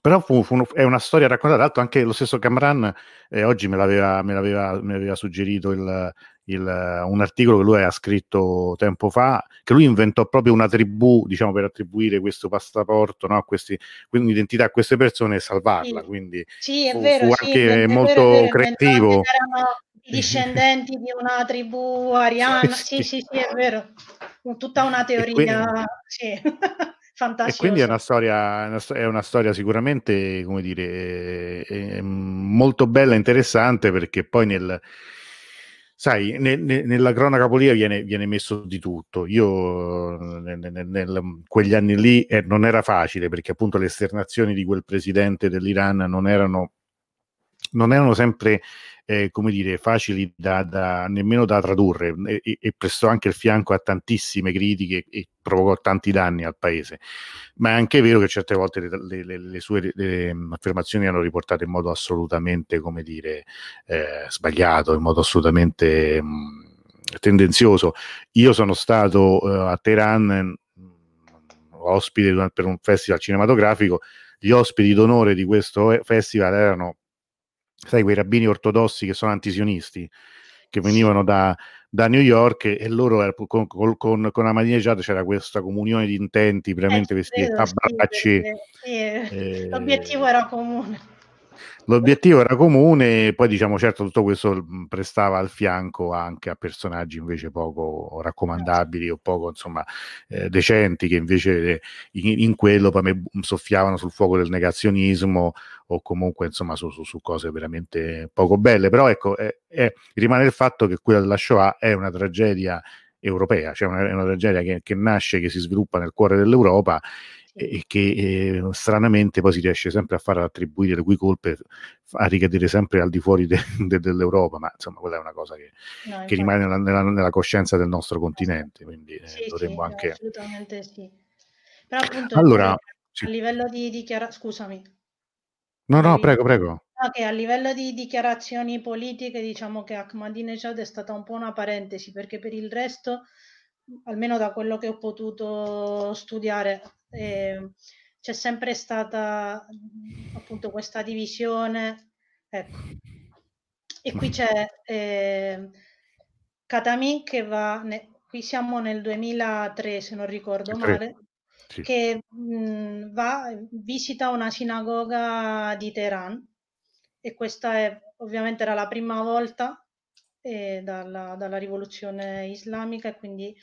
però fu, fu, è una storia raccontata, tra l'altro anche lo stesso Camran eh, oggi me l'aveva, me, l'aveva, me l'aveva suggerito il, il, un articolo che lui ha scritto tempo fa, che lui inventò proprio una tribù, diciamo, per attribuire questo passaporto, no, a questi, un'identità a queste persone e salvarla.
Sì.
Quindi
sì,
fu,
vero,
fu
sì,
anche molto
vero,
creativo.
Erano i discendenti di una tribù ariana, sì, sì, sì, è vero, tutta una teoria, quindi, sì.
E quindi è una storia, è una storia sicuramente, come dire, è molto bella e interessante perché poi nel, sai, ne, ne, nella cronaca politica viene, viene, messo di tutto. Io in quegli anni lì eh, non era facile perché appunto le esternazioni di quel presidente dell'Iran non erano, non erano sempre eh, come dire, facili da, da, nemmeno da tradurre e, e, prestò anche il fianco a tantissime critiche e provocò tanti danni al paese. Ma è anche vero che certe volte le, le, le sue le, affermazioni hanno riportato in modo assolutamente, come dire, eh, sbagliato, in modo assolutamente mh, tendenzioso. Io sono stato uh, a Teheran ospite per un festival cinematografico, gli ospiti d'onore di questo festival erano, sai, quei rabbini ortodossi che sono antisionisti, che venivano da, da New York e loro con, con, con, con Ahmadinejad c'era questa comunione di intenti, veramente eh, vestiti a bracci. Sì,
sì, eh, l'obiettivo era comune.
L'obiettivo era comune, poi diciamo certo tutto questo prestava al fianco anche a personaggi invece poco raccomandabili o poco insomma eh, decenti che invece in, in, quello poi soffiavano sul fuoco del negazionismo o comunque insomma su, su, su cose veramente poco belle, però ecco è, è, rimane il fatto che quella della Shoah è una tragedia europea, cioè una, è una tragedia che, che nasce, che si sviluppa nel cuore dell'Europa e che eh, stranamente poi si riesce sempre a far attribuire le cui colpe a ricadere sempre al di fuori de, de, dell'Europa, ma insomma quella è una cosa che, no, che rimane nella, nella, nella, coscienza del nostro continente, quindi eh, sì, dovremmo
sì,
anche...
Assolutamente sì. Però appunto
allora,
a sì. livello di dichiarazione, scusami.
No, no, prego, prego.
Okay, a livello di dichiarazioni politiche diciamo che Ahmadinejad è stata un po' una parentesi perché per il resto almeno da quello che ho potuto studiare, eh, c'è sempre stata appunto questa divisione. Ecco. E qui c'è eh, Katami che va, ne, qui siamo nel 2003 se non ricordo male, sì. che mh, va, visita una sinagoga di Teheran e questa è, ovviamente era la prima volta eh, dalla, dalla rivoluzione islamica e quindi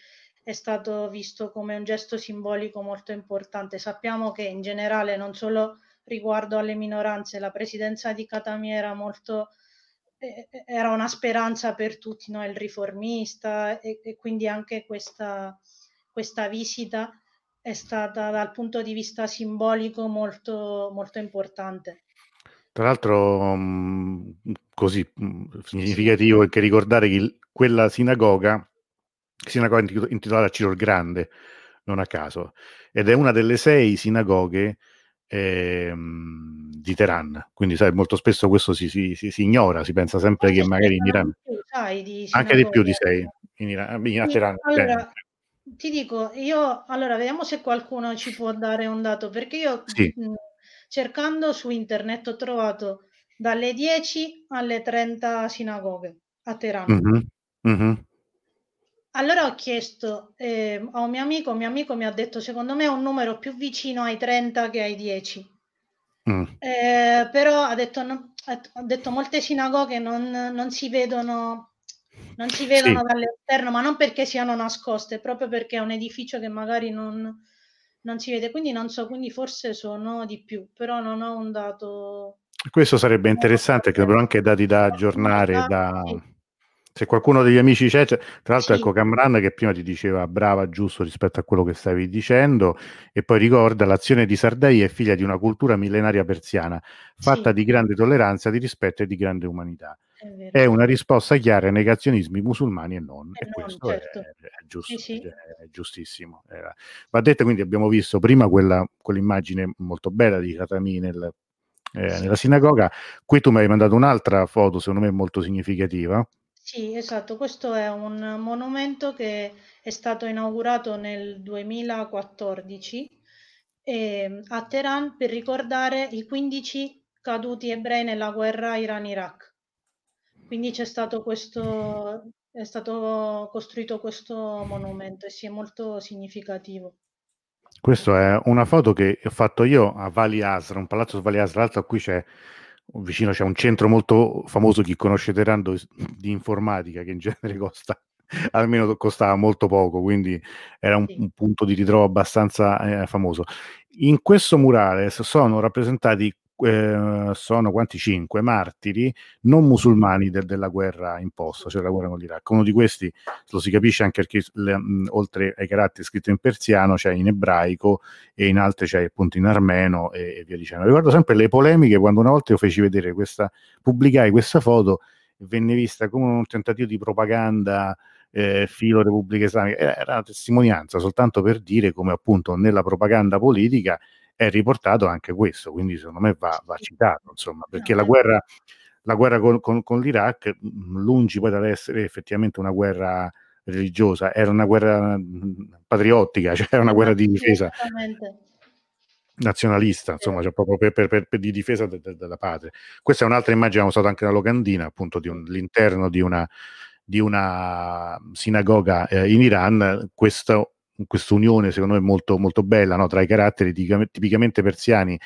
è stato visto come un gesto simbolico molto importante. Sappiamo che in generale non solo riguardo alle minoranze, la presidenza di Katami era molto eh, era una speranza per tutti, no? il riformista e, e quindi anche questa, questa visita è stata dal punto di vista simbolico molto, molto importante.
Tra l'altro, mh, così mh, significativo è che ricordare che quella sinagoga sinagoga intitolata Ciro il Grande, non a caso, ed è una delle sei sinagoghe ehm, di Teheran. Quindi, sai, molto spesso questo si, si, si, si ignora, si pensa sempre che magari in Iran.
Sai,
anche di più di sei in Iran, in Teheran.
Allora, ti dico, io allora vediamo se qualcuno ci può dare un dato, perché io
sì.
mh, cercando su internet ho trovato dalle 10 alle 30 sinagoghe a Teheran.
Mm-hmm. Mm-hmm.
Allora ho chiesto eh, a un mio amico, un mio amico mi ha detto secondo me è un numero più vicino ai 30 che ai 10. Mm. Eh, però ha detto, no, ha detto molte sinagoghe non, non si vedono, non si vedono sì. dall'esterno, ma non perché siano nascoste, proprio perché è un edificio che magari non, non si vede. Quindi non so, quindi forse sono di più, però non ho un dato.
Questo sarebbe interessante, che avrò anche dati da aggiornare. Da... Sì se qualcuno degli amici c'è, c'è. tra l'altro sì. ecco Camran che prima ti diceva brava, giusto rispetto a quello che stavi dicendo, e poi ricorda l'azione di Sardegna è figlia di una cultura millenaria persiana, fatta sì. di grande tolleranza, di rispetto e di grande umanità. È, è una risposta chiara ai negazionismi musulmani e non, e, e non, questo certo. è, è, giusto, sì, è, giustissimo. Va detto, quindi abbiamo visto prima quella, quell'immagine molto bella di Katami nel, eh, nella sinagoga, qui tu mi hai mandato un'altra foto, secondo me molto significativa,
sì, esatto, questo è un monumento che è stato inaugurato nel 2014 eh, a Teheran per ricordare i 15 caduti ebrei nella guerra Iran-Iraq. Quindi c'è stato questo, è stato costruito questo monumento e sì, è molto significativo.
Questa è una foto che ho fatto io a Vali Asra, un palazzo su Vali Asra, l'altro qui c'è vicino c'è un centro molto famoso, chi conosce Teheran, di informatica che in genere costa almeno costava molto poco, quindi era un, un punto di ritrovo abbastanza eh, famoso. In questo murale sono rappresentati eh, sono quanti cinque martiri non musulmani de- della guerra imposta, cioè la guerra con l'Iraq. Uno di questi lo si capisce anche perché le, mh, oltre ai caratteri scritti in persiano c'è in ebraico e in altre c'è appunto in armeno e, e via dicendo. Ricordo sempre le polemiche quando una volta io feci vedere questa, pubblicai questa foto venne vista come un tentativo di propaganda eh, filo Repubblica Islamica, era una testimonianza soltanto per dire come appunto nella propaganda politica è riportato anche questo, quindi secondo me va, va citato, insomma, perché la guerra, la guerra con, con, con l'Iraq, lungi poi dall'essere effettivamente una guerra religiosa, era una guerra patriottica, cioè era una guerra di difesa nazionalista, insomma, cioè proprio per, per, per, per di difesa de, de, della patria. Questa è un'altra immagine, abbiamo usato anche la locandina, appunto, di un, l'interno di una, di una sinagoga eh, in Iran. Questo questa unione secondo me molto, molto bella no? tra i caratteri tipicamente persiani,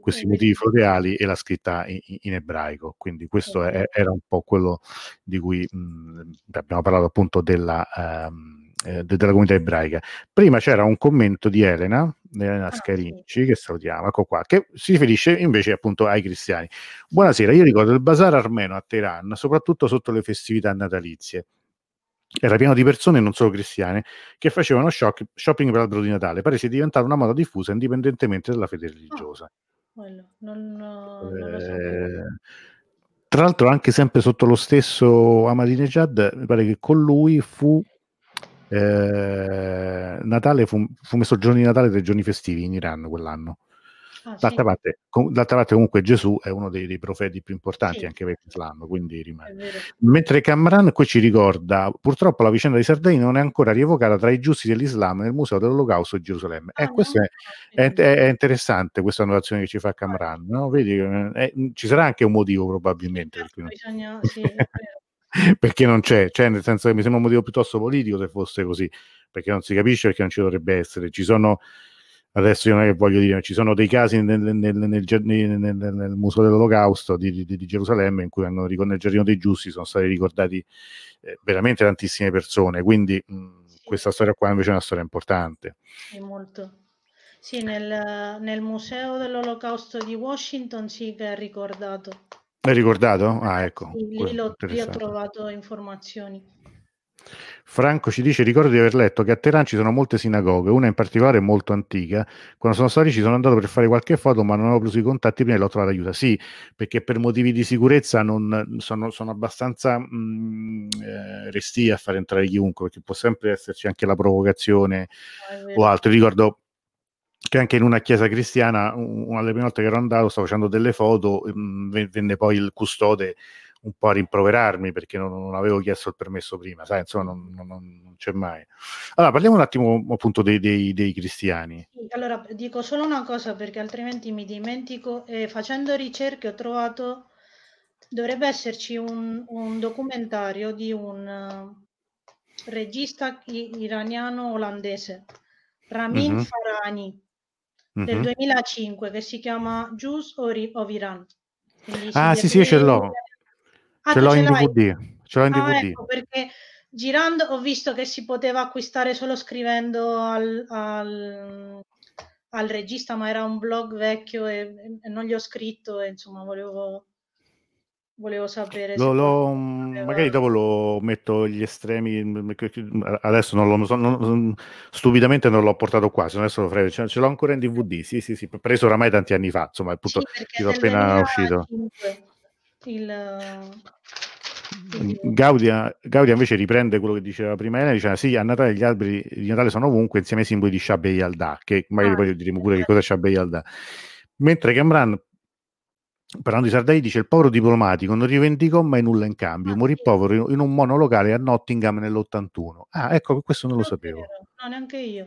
questi motivi floreali e la scritta in, in ebraico. Quindi questo è, era un po' quello di cui mh, abbiamo parlato appunto della, um, eh, della comunità ebraica. Prima c'era un commento di Elena, Elena ah, Scarinci, che salutiamo, ecco qua, che si riferisce invece appunto ai cristiani. Buonasera, io ricordo il bazar armeno a Teheran, soprattutto sotto le festività natalizie era pieno di persone, non solo cristiane, che facevano shock, shopping per l'albero di Natale. Pare sia diventata una moda diffusa indipendentemente dalla fede religiosa.
Oh, non, non eh,
tra l'altro, anche sempre sotto lo stesso Ahmadinejad, mi pare che con lui fu eh, Natale, fu, fu messo giorni di Natale tre giorni festivi in Iran quell'anno. Ah, d'altra, sì. parte, com- d'altra, parte, comunque Gesù è uno dei, dei profeti più importanti sì. anche per l'Islam, quindi rimane. Mentre Camran qui ci ricorda, purtroppo la vicenda di Sardegna non è ancora rievocata tra i giusti dell'Islam nel Museo dell'Olocausto di Gerusalemme. Ah, eh, questo è, è, è, interessante questa annotazione che ci fa Camran, no? Vedi, eh, ci sarà anche un motivo probabilmente.
Certo, bisogna, sì,
perché non c'è, cioè nel senso che mi sembra un motivo piuttosto politico se fosse così, perché non si capisce perché non ci dovrebbe essere. Ci sono adesso io non è che voglio dire, ci sono dei casi nel, nel, nel, nel Museo dell'Olocausto di, di, di, Gerusalemme in cui vengono, nel Giardino dei Giusti sono stati ricordati eh, veramente tantissime persone, quindi mh, questa storia qua invece è una storia importante.
È molto. Sì, nel, nel Museo dell'Olocausto di Washington sì che è ricordato.
È ricordato? Ah, ecco.
Sì, lì, l'ho, lì ho trovato informazioni.
Franco ci dice: Ricordo di aver letto che a Teheran ci sono molte sinagoghe, una in particolare molto antica. Quando sono stato lì ci sono andato per fare qualche foto, ma non avevo preso i contatti prima e l'ho trovata aiuta. Sì, perché per motivi di sicurezza non, sono, sono, abbastanza mh, mm, eh, resti a far entrare chiunque, perché può sempre esserci anche la provocazione o altro. Ricordo che anche in una chiesa cristiana, una delle prime volte che ero andato, stavo facendo delle foto, mh, mm, venne poi il custode un po' a rimproverarmi perché non, non, avevo chiesto il permesso prima, sai, insomma, non, non, non c'è mai. Allora, parliamo un attimo appunto dei, dei, dei cristiani.
allora, dico solo una cosa perché altrimenti mi dimentico. Eh, facendo ricerche ho trovato, dovrebbe esserci un, un documentario di un uh, regista iraniano olandese, Ramin mm-hmm. Farani, del mm-hmm. 2005, che si chiama Jews of Iran.
ah, sì, sì, ce l'ho. Ah, ce l'ho in DVD. Ce l'ho in ah, DVD.
Ecco, perché girando ho visto che si poteva acquistare solo scrivendo al, al, al regista, ma era un blog vecchio e, e, non gli ho scritto e insomma volevo, volevo sapere.
Lo, lo, magari dopo lo metto gli estremi. Adesso non lo so, non, stupidamente non l'ho portato qua. Se adesso lo farei, ce, ce l'ho ancora in DVD. Sì, sì, sì, preso oramai tanti anni fa. Insomma, appunto, sì, appena uscito
il.
Gaudia, Gaudia, invece riprende quello che diceva prima Elena, diceva sì, a Natale gli alberi di Natale sono ovunque insieme ai simboli di Shabbe Yalda, che magari ah, poi diremo pure che cosa è Shabbe Yalda. Mentre Camran, parlando di Sardai, dice il povero diplomatico non rivendicò mai nulla in cambio, ah, morì sì. povero in un monolocale a Nottingham nell'81. Ah, ecco, questo non lo sapevo.
No, neanche io.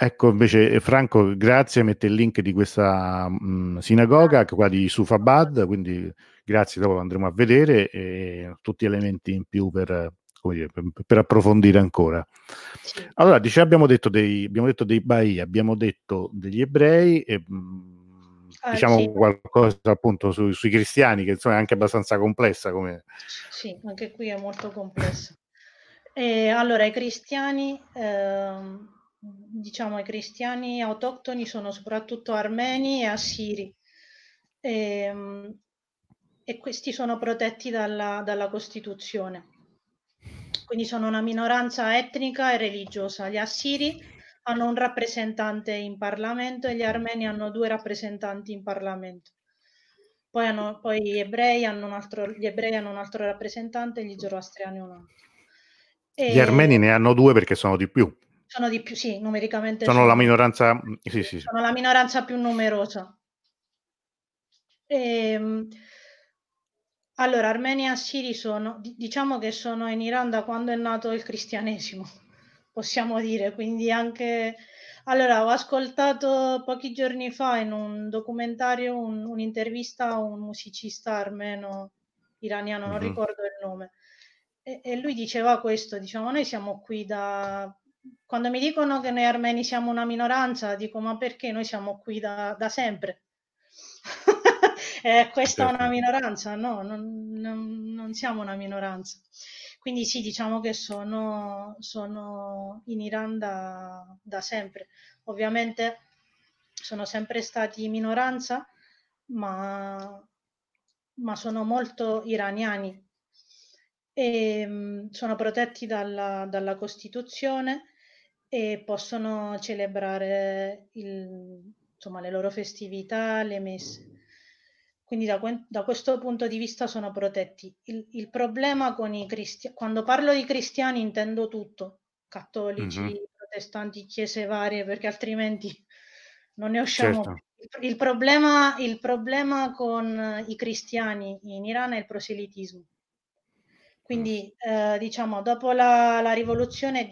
Ecco, invece Franco, grazie, mette il link di questa mh, mm, sinagoga, qua di Sufabad, quindi grazie, dopo lo andremo a vedere e tutti elementi in più per, dire, per, per approfondire ancora. Allora, dice, abbiamo detto dei, abbiamo detto dei Bahia, abbiamo detto degli ebrei e mh, mm, ah, diciamo sì. qualcosa appunto su, sui cristiani, che insomma è anche abbastanza complessa come...
Sì, anche qui è molto complessa. E, allora, i cristiani... Ehm diciamo, i cristiani autoctoni sono soprattutto armeni e assiri e, ehm, e questi sono protetti dalla, dalla Costituzione. Quindi sono una minoranza etnica e religiosa. Gli assiri hanno un rappresentante in Parlamento e gli armeni hanno due rappresentanti in Parlamento. Poi, hanno, poi gli, ebrei hanno un altro, gli ebrei hanno un altro rappresentante e gli zoroastriani un altro.
E... Gli armeni ne hanno due perché sono di più.
Sono di più, sì, numericamente.
Sono, sono la minoranza, sì, sì,
sono la minoranza più numerosa. E, ehm, allora, Armeni e Assiri sono, diciamo che sono in Iran da quando è nato il cristianesimo, possiamo dire, quindi anche... Allora, ho ascoltato pochi giorni fa in un documentario un, un'intervista a un musicista armeno iraniano, non mm-hmm. ricordo il nome, e, e lui diceva questo, diciamo, noi siamo qui da... Quando mi dicono che noi armeni siamo una minoranza, dico ma perché noi siamo qui da, da sempre? eh, questa certo. è una minoranza? No, non, non, non, siamo una minoranza. Quindi sì, diciamo che sono, sono in Iran da, da sempre. Ovviamente sono sempre stati minoranza, ma, ma sono molto iraniani e mh, sono protetti dalla, dalla Costituzione e possono celebrare il, insomma, le loro festività, le messe. Quindi da, da, questo punto di vista sono protetti. Il, il problema con i cristiani, quando parlo di cristiani intendo tutto, cattolici, mm-hmm. protestanti, chiese varie, perché altrimenti non ne usciamo. Certo. Il, il, problema, il problema con i cristiani in Iran è il proselitismo. Quindi mm. eh, diciamo, dopo la, la rivoluzione è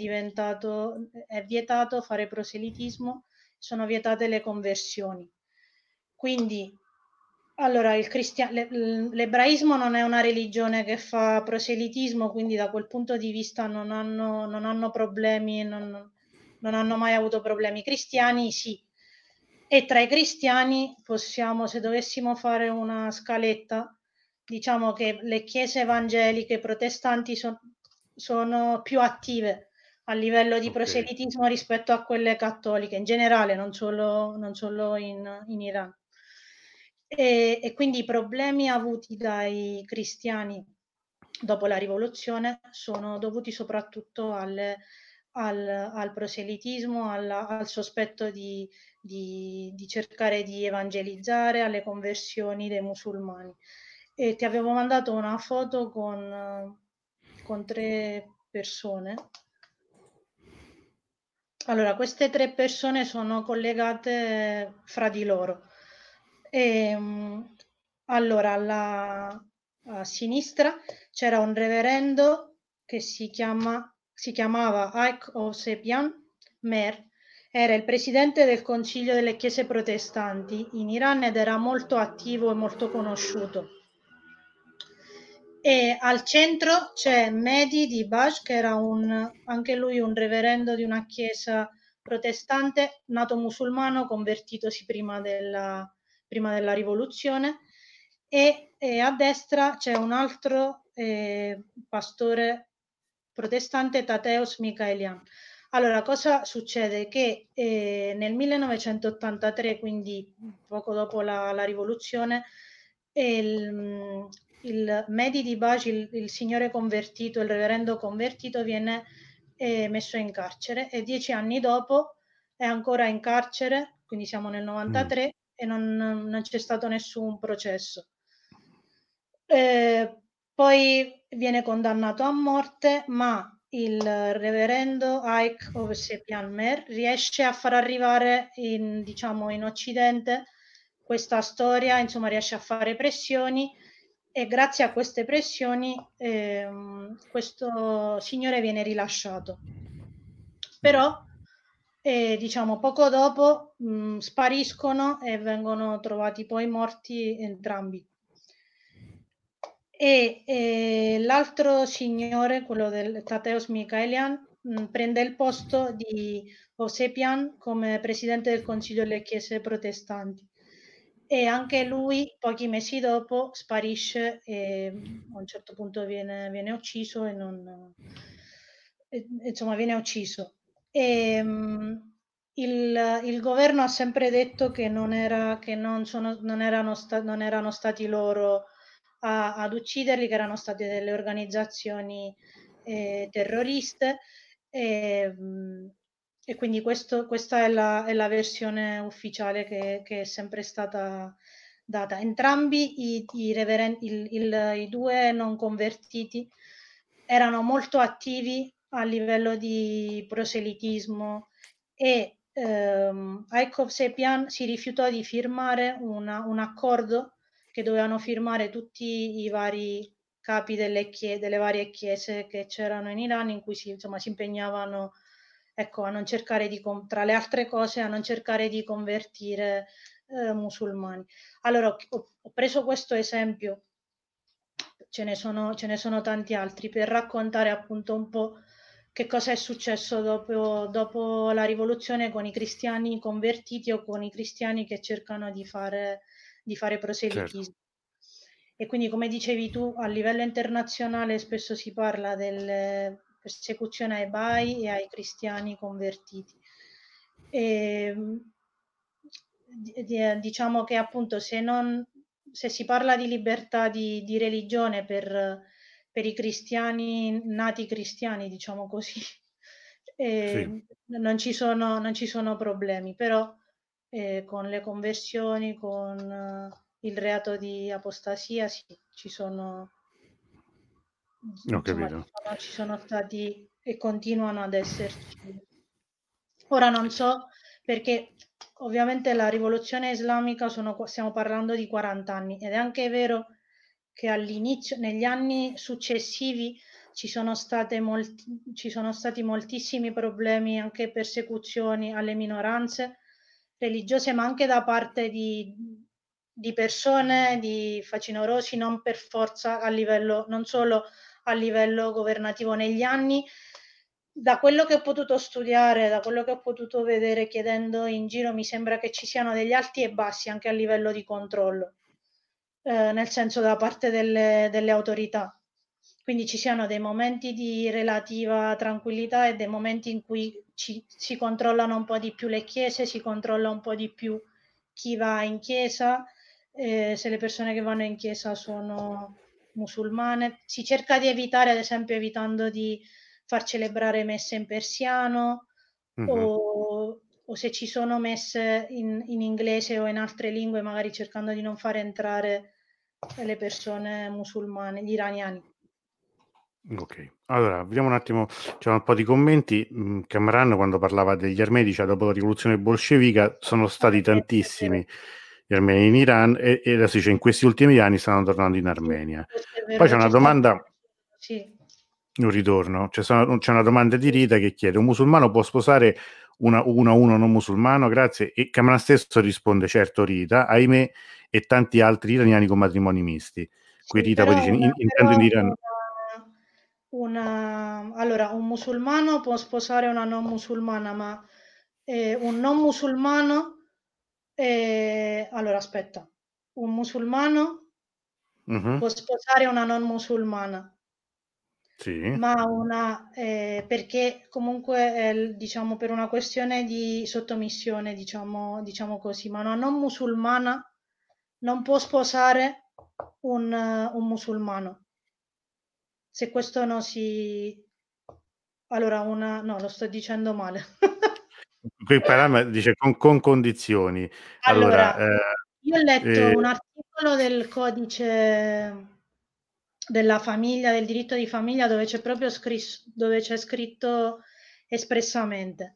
è vietato fare proselitismo, sono vietate le conversioni. Quindi allora, cristia- l'ebraismo non è una religione che fa proselitismo, quindi da quel punto di vista non hanno, non hanno problemi, non, non hanno mai avuto problemi. I cristiani sì. E tra i cristiani possiamo, se dovessimo fare una scaletta, diciamo che le chiese evangeliche protestanti son, sono più attive a livello di okay. proselitismo rispetto a quelle cattoliche in generale, non solo, non solo in, in Iran. E, e quindi i problemi avuti dai cristiani dopo la rivoluzione sono dovuti soprattutto alle, al, al, proselitismo, alla, al sospetto di, di, di, cercare di evangelizzare, alle conversioni dei musulmani. E ti avevo mandato una foto con, con tre persone. Allora, queste tre persone sono collegate fra di loro. E, allora, alla, a sinistra c'era un reverendo che si, chiama, si chiamava Ike Osepian Mer, era il presidente del Consiglio delle Chiese Protestanti in Iran ed era molto attivo e molto conosciuto. E al centro c'è Mehdi di Bash, che era un, anche lui un reverendo di una chiesa protestante, nato musulmano, convertitosi prima della, prima della rivoluzione, e, e a destra c'è un altro eh, pastore protestante, Tateos Michaelian. Allora, cosa succede? Che eh, nel 1983, quindi poco dopo la, la rivoluzione, il, il Medi di Baci, il, il, signore convertito, il reverendo convertito, viene eh, messo in carcere e dieci anni dopo è ancora in carcere, quindi siamo nel 93, mm e non, non c'è stato nessun processo. Eh, poi viene condannato a morte, ma il reverendo Ike Ovsepian Mer riesce a far arrivare in, diciamo, in Occidente questa storia, insomma riesce a fare pressioni e grazie a queste pressioni ehm, questo signore viene rilasciato. Però e diciamo poco dopo mh, spariscono e vengono trovati poi morti entrambi. E, e l'altro signore, quello del Tateos Michaelian, mh, prende il posto di Osepian come presidente del Consiglio delle Chiese Protestanti e anche lui pochi mesi dopo sparisce e a un certo punto viene, viene ucciso e non e, insomma viene ucciso e, ehm, il, il, governo ha sempre detto che non, era, che non, sono, non, erano, sta, non erano, stati loro a, ad ucciderli, che erano state delle organizzazioni eh, terroriste. E, ehm, e quindi questo, questa è la, è la, versione ufficiale che, che, è sempre stata data. Entrambi i, i, reveren- il, il, i due non convertiti erano molto attivi a livello di proselitismo e ehm, Aikov Sepian si rifiutò di firmare una, un accordo che dovevano firmare tutti i vari capi delle, chie- delle varie chiese che c'erano in Iran in cui si, insomma, si impegnavano ecco, a non cercare di, tra le altre cose, a non cercare di convertire eh, musulmani. Allora, ho, ho, preso questo esempio, ce ne, sono, ce ne sono tanti altri, per raccontare appunto un po' che cosa è successo dopo, dopo la rivoluzione con i cristiani convertiti o con i cristiani che cercano di fare, di fare proselitismo. Certo. E quindi, come dicevi tu, a livello internazionale spesso si parla delle persecuzione ai bai e ai cristiani convertiti. E, diciamo che appunto se, non, se si parla di libertà di, di religione per, per, i cristiani nati cristiani, diciamo così, eh, sì. non, ci sono, non, ci sono, problemi, però eh, con le conversioni, con uh, il reato di apostasia, sì, ci sono
ho capito.
Insomma, ci sono stati e continuano ad esserci. Ora non so perché ovviamente la rivoluzione islamica sono, stiamo parlando di 40 anni ed è anche vero che all'inizio, negli anni successivi ci sono, state molti, ci sono stati moltissimi problemi, anche persecuzioni alle minoranze religiose, ma anche da parte di, di persone, di facinorosi, non per forza a livello non solo a livello governativo negli anni. Da quello che ho potuto studiare, da quello che ho potuto vedere chiedendo in giro, mi sembra che ci siano degli alti e bassi anche a livello di controllo, eh, nel senso da parte delle, delle autorità. Quindi ci siano dei momenti di relativa tranquillità e dei momenti in cui ci, si controllano un po' di più le chiese, si controlla un po' di più chi va in chiesa, eh, se le persone che vanno in chiesa sono musulmane. Si cerca di evitare, ad esempio, evitando di far celebrare messe in persiano mm-hmm. o, o, se ci sono messe in, in, inglese o in altre lingue, magari cercando di non far entrare le persone musulmane, gli iraniani.
Ok, allora vediamo un attimo, c'è un po' di commenti. Camran mm, quando parlava degli armeni, cioè dopo la rivoluzione bolscevica, sono stati tantissimi gli armeni in Iran e, e adesso dice in questi ultimi anni stanno tornando in Armenia. Poi c'è una domanda,
sì.
un ritorno, c'è, c'è, una domanda di Rita che chiede, un musulmano può sposare una, uno a uno non musulmano? Grazie. E Kamran stesso risponde, certo Rita, ahimè, e tanti altri iraniani con matrimoni misti. Qui Rita poi dice, in, intendo in Iran...
Una, allora, un musulmano può sposare una non musulmana, ma eh, un non musulmano eh, allora, aspetta, un musulmano
mm-hmm.
può sposare una non musulmana.
Sì.
Ma una, eh, perché comunque è, diciamo per una questione di sottomissione, diciamo, diciamo così, ma una non musulmana non può sposare un, un musulmano. Se questo non si... Allora, una... No, lo sto dicendo male.
Qui parla, dice con, con condizioni. Allora, allora eh,
io ho letto eh, un articolo del codice della famiglia, del diritto di famiglia, dove c'è proprio scritto, dove c'è scritto espressamente.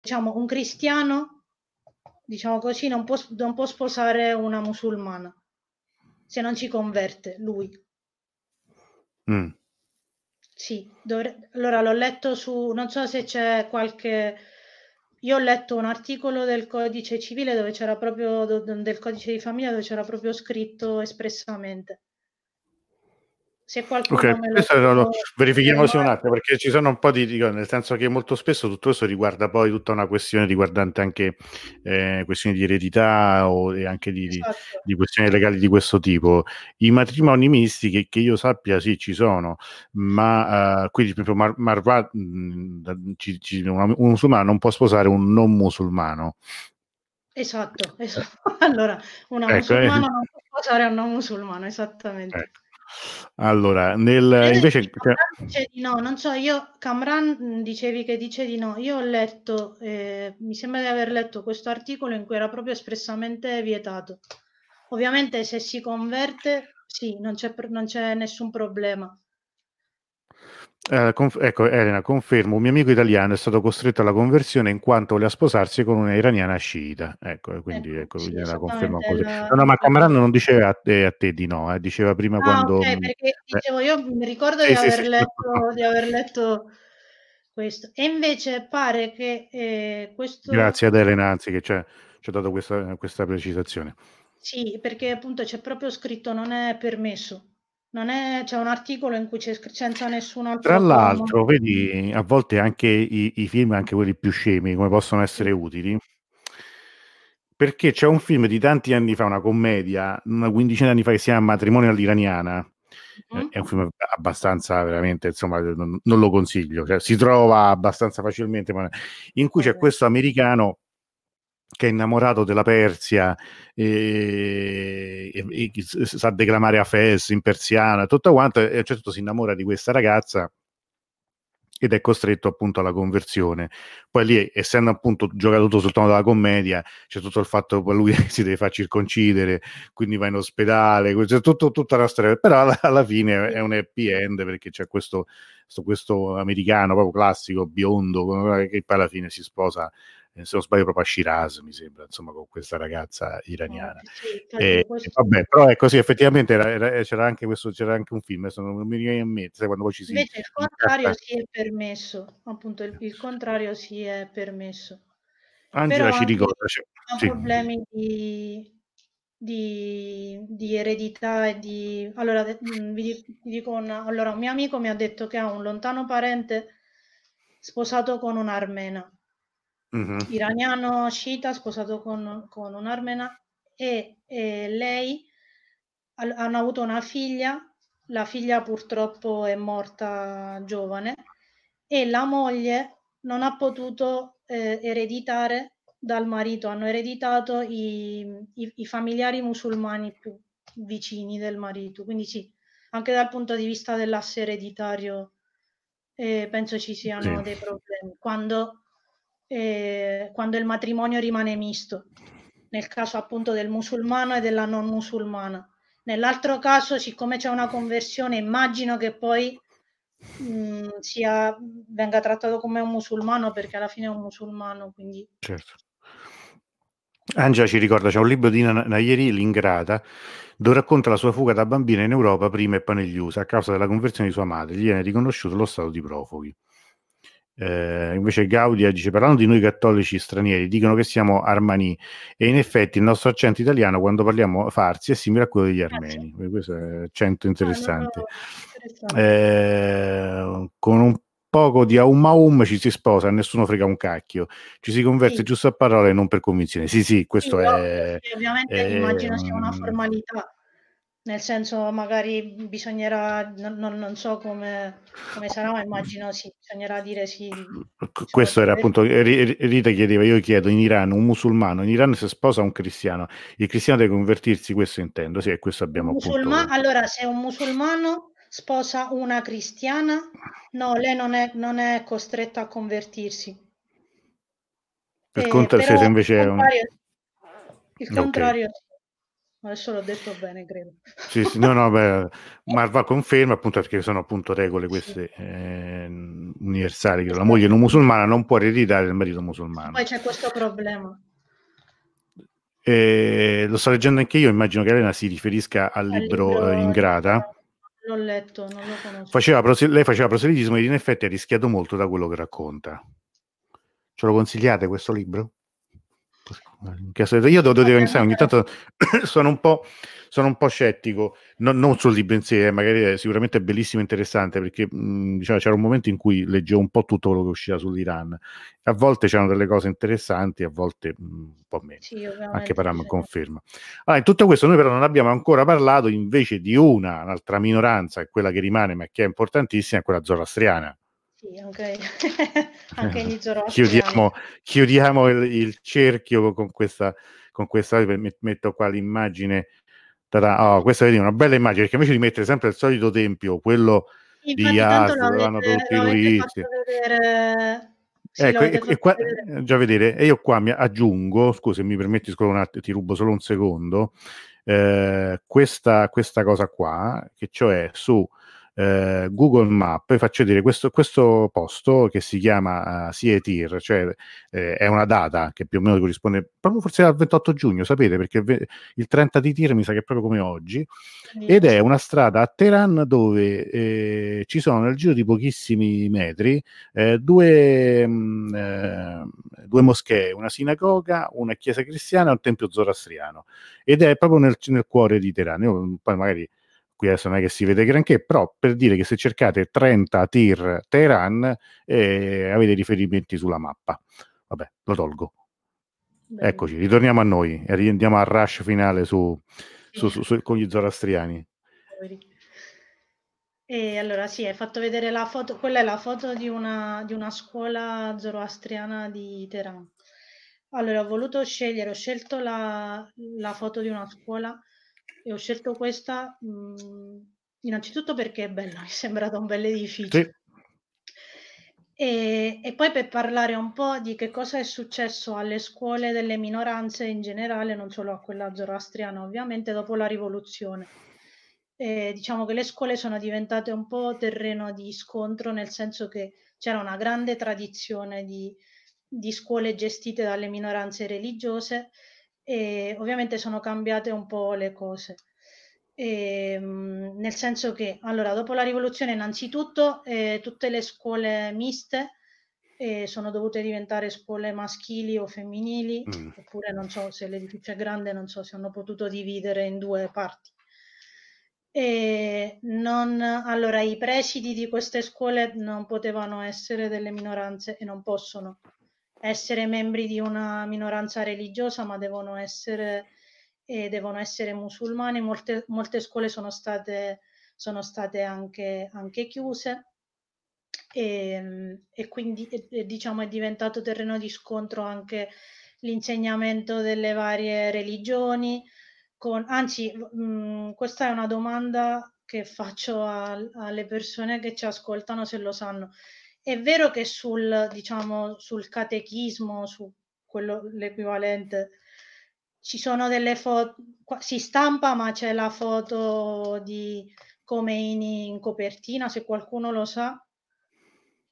Diciamo, un cristiano, diciamo così, non può, non può sposare una musulmana se non ci converte lui.
Mm.
Sì, dovre- allora l'ho letto su, non so se c'è qualche, io ho letto un articolo del codice civile dove c'era proprio, del codice di famiglia dove c'era proprio scritto espressamente. Se qualcuno
Ok,
me lo può
verifichiamo sì un attimo perché ci sono un po' di, nel senso che molto spesso tutto questo riguarda poi tutta una questione riguardante anche eh, questioni di eredità o e anche di,
Esatto.
di questioni legali di questo tipo. I matrimoni misti che, che io sappia sì ci sono, ma eh, quindi proprio Mar- Marwa- mh, da- ci- ci- una- un musulmano non può sposare un non musulmano.
Esatto, esatto. Allora, una
Ecco, eh.
musulmana non può sposare un non musulmano, esattamente.
Ecco. Allora, nel, invece...
dice di no, non so, io Camran dicevi che dice di no, io ho letto, eh, mi sembra di aver letto questo articolo in cui era proprio espressamente vietato. Ovviamente se si converte, sì, non c'è, non c'è nessun problema.
Eh, conf- ecco, Elena, confermo, un mio amico italiano è stato costretto alla conversione in quanto voleva sposarsi con una iraniana sciita. Ecco, quindi
Ecco,
ecco,
sì,
la conferma così. No, no, ma Cameron non diceva a te, a te di no, eh, diceva prima
Ah,
quando...
ok,
mh,
perché
eh,
dicevo, io mi ricordo
sì,
di aver
sì.
letto, di aver letto questo. E invece pare che eh, questo...
Grazie ad Elena, anzi, che ci ha ci ha dato questa, questa precisazione.
Sì, perché appunto c'è proprio scritto non è permesso. Non è, c'è un articolo in cui c'è senza nessun altro
Tra l'altro, vedi, a volte anche i, i film, anche quelli più scemi, come possono essere utili, perché c'è un film di tanti anni fa, una commedia, una quindicina di anni fa, che si chiama Matrimonio all'iraniana. Eh, È un film abbastanza, veramente, insomma, non, non lo consiglio, cioè, si trova abbastanza facilmente, ma in cui c'è questo americano che è innamorato della Persia e, e- e sa declamare a Fes in persiano e tutto quanto, e a un certo punto si innamora di questa ragazza ed è costretto appunto alla conversione. Poi lì, essendo appunto giocato tutto sul tono della commedia, c'è tutto il fatto che lui si deve far circoncidere, quindi va in ospedale, c'è tutto, tutta la storia, però alla, fine è un happy end perché c'è questo, questo, questo americano proprio classico, biondo, che poi alla fine si sposa, se non sbaglio proprio a Shiraz, mi sembra, insomma, con questa ragazza iraniana.
Sì, infatti
E,
questo-
vabbè, però è così, effettivamente era- era- c'era, anche questo, c'era anche un film, adesso non mi viene in mente, sai, quando poi ci si...
Invece il contrario sì è permesso, appunto il, il contrario sì è permesso.
Angela
Però
ci ricorda, cioè-
ha
sì.
problemi di, di, di eredità e di... Allora, mm, vi, di- vi dico un... Allora, un mio amico mi ha detto che ha un lontano parente sposato con un'armena,
Mhm.
iraniano sciita sposato con, con un'armena e, e lei al- hanno avuto una figlia, la figlia purtroppo è morta giovane e la moglie non ha potuto eh, ereditare dal marito, hanno ereditato i, i- i familiari musulmani più vicini del marito, quindi sì, anche dal punto di vista dell'asse ereditario eh, penso ci siano
Sì.
dei problemi. Quando, eh, quando il matrimonio rimane misto, nel caso appunto del musulmano e della non musulmana. Nell'altro caso, siccome c'è una conversione, immagino che poi mh, sia, venga trattato come un musulmano perché alla fine è un musulmano, quindi
Certo. Angela ci ricorda, c'è un libro di Na- Nayeri, L'Ingrata, dove racconta la sua fuga da bambina in Europa prima e poi negli USA a causa della conversione di sua madre. Gli viene riconosciuto lo stato di profughi. Eh, invece Gaudia dice, parlando di noi cattolici stranieri, dicono che siamo armani e in effetti il nostro accento italiano quando parliamo farsi è simile a quello degli armeni. Questo è un accento interessante.
interessante.
Eh, con un poco di aum aum ci si sposa, nessuno frega un cacchio, ci si converte
Sì.
giusto a parole e non per convinzione. Sì, sì, questo
Sì,
è...
ovvio, sì, ovviamente
è-
immagino sia una formalità, nel senso magari bisognerà, non, non- non so come, come sarà, ma immagino sì, bisognerà dire sì.
Q- Questo era appunto, Ri- Rita chiedeva, io chiedo in Iran un musulmano, in Iran si sposa un cristiano, il cristiano deve convertirsi, questo intendo, sì, e questo abbiamo
Musulma-
appunto...
allora, se un musulmano sposa una cristiana, no, lei non è, non è costretta a convertirsi.
Per
Eh,
conto, se, invece
il
è un...
il contrario sì. Adesso l'ho detto bene, credo.
Sì, sì, no, no, beh, Marva conferma appunto perché sono appunto regole queste eh, universali, che la moglie non musulmana non può ereditare il marito musulmano.
Poi c'è questo problema.
Eh, lo sto leggendo anche io, immagino che Elena si riferisca al libro,
libro
eh, Ingrata.
l'ho letto, non lo conosco.
Faceva prose- lei faceva proselitismo ed in effetti ha rischiato molto da quello che racconta. Ce lo consigliate questo libro? Io devo dire che ogni tanto sono un po', sono un po scettico, non, non, sul libro in sé, eh, magari è sicuramente bellissimo e interessante perché mh, diciamo, c'era un momento in cui leggevo un po' tutto quello che usciva sull'Iran. A volte c'erano delle cose interessanti, a volte mh, un po' meno. Sì, Anche Param sì. conferma. Allora, in tutto questo noi però non abbiamo ancora parlato invece di una, un'altra minoranza, quella che rimane ma che è importantissima, è quella zoroastriana.
Sì, anche, anche gli
chiudiamo, chiudiamo il, il, cerchio con questa, con questa, metto qua l'immagine. Oh, questa è una bella immagine perché invece di mettere sempre il solito tempio, quello sì, di As, dove vanno tutti i turisti. Sì, ecco, e, e qua, vedere. già vedere, e io qua mi aggiungo, scusa, mi permetti solo un attimo, ti rubo solo un secondo, eh, questa, questa cosa qua, che cioè su eh, Google Map e faccio vedere questo, questo, posto che si chiama uh, Sietir, cioè eh, è una data che più o meno corrisponde proprio forse al 28 giugno, sapete, perché il 30 di Tir mi sa che è proprio come oggi, ed è una strada a Teheran dove eh, ci sono nel giro di pochissimi metri eh, due, mh, mm, eh, due, moschee, una sinagoga, una chiesa cristiana e un tempio zoroastriano, ed è proprio nel, nel cuore di Teheran. Io poi magari qui adesso non è che si vede granché, però per dire che se cercate 30 tir Teheran eh, avete riferimenti sulla mappa. Vabbè, lo tolgo. Bene. Eccoci, ritorniamo a noi e riendiamo al rush finale su, su, su, su, con gli zoroastriani.
E allora sì, hai fatto vedere la foto, quella è la foto di una, di una scuola zoroastriana di Teheran. Allora ho voluto scegliere, ho scelto la, la foto di una scuola e ho scelto questa mh, mm, innanzitutto perché è bella, mi è sembrato un bel edificio. Sì. E, e, poi per parlare un po' di che cosa è successo alle scuole delle minoranze in generale, non solo a quella zoroastriana ovviamente, dopo la rivoluzione. E diciamo che le scuole sono diventate un po' terreno di scontro, nel senso che c'era una grande tradizione di, di scuole gestite dalle minoranze religiose e ovviamente sono cambiate un po' le cose. E, ehm, nel senso che allora dopo la rivoluzione innanzitutto eh, tutte le scuole miste eh, sono dovute diventare scuole maschili o femminili mm. oppure non so se l'edificio è grande non so se hanno potuto dividere in due parti non, allora i presidi di queste scuole non potevano essere delle minoranze e non possono essere membri di una minoranza religiosa, ma devono essere, eh, devono essere musulmani. Molte, molte scuole sono state, sono state anche, anche chiuse e, ehm, e quindi e, diciamo, è diventato terreno di scontro anche l'insegnamento delle varie religioni. Con, anzi, mh, questa è una domanda che faccio a, alle persone che ci ascoltano se lo sanno è vero che sul, diciamo, sul catechismo, su quello, l'equivalente, ci sono delle foto, si stampa ma c'è la foto di Khomeini in copertina, se qualcuno lo sa,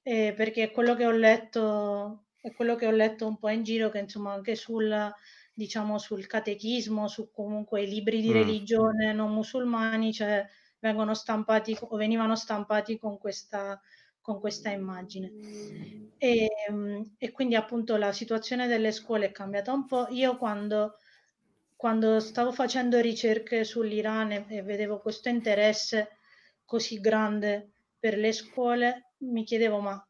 eh, perché è quello che ho letto, è quello che ho letto un po' in giro, che insomma anche sul, diciamo, sul catechismo, su comunque i libri di mm. religione non musulmani, cioè vengono stampati o venivano stampati con questa con questa immagine. E, ehm, e, quindi appunto la situazione delle scuole è cambiata un po'. Io quando, quando stavo facendo ricerche sull'Iran e, e vedevo questo interesse così grande per le scuole, mi chiedevo ma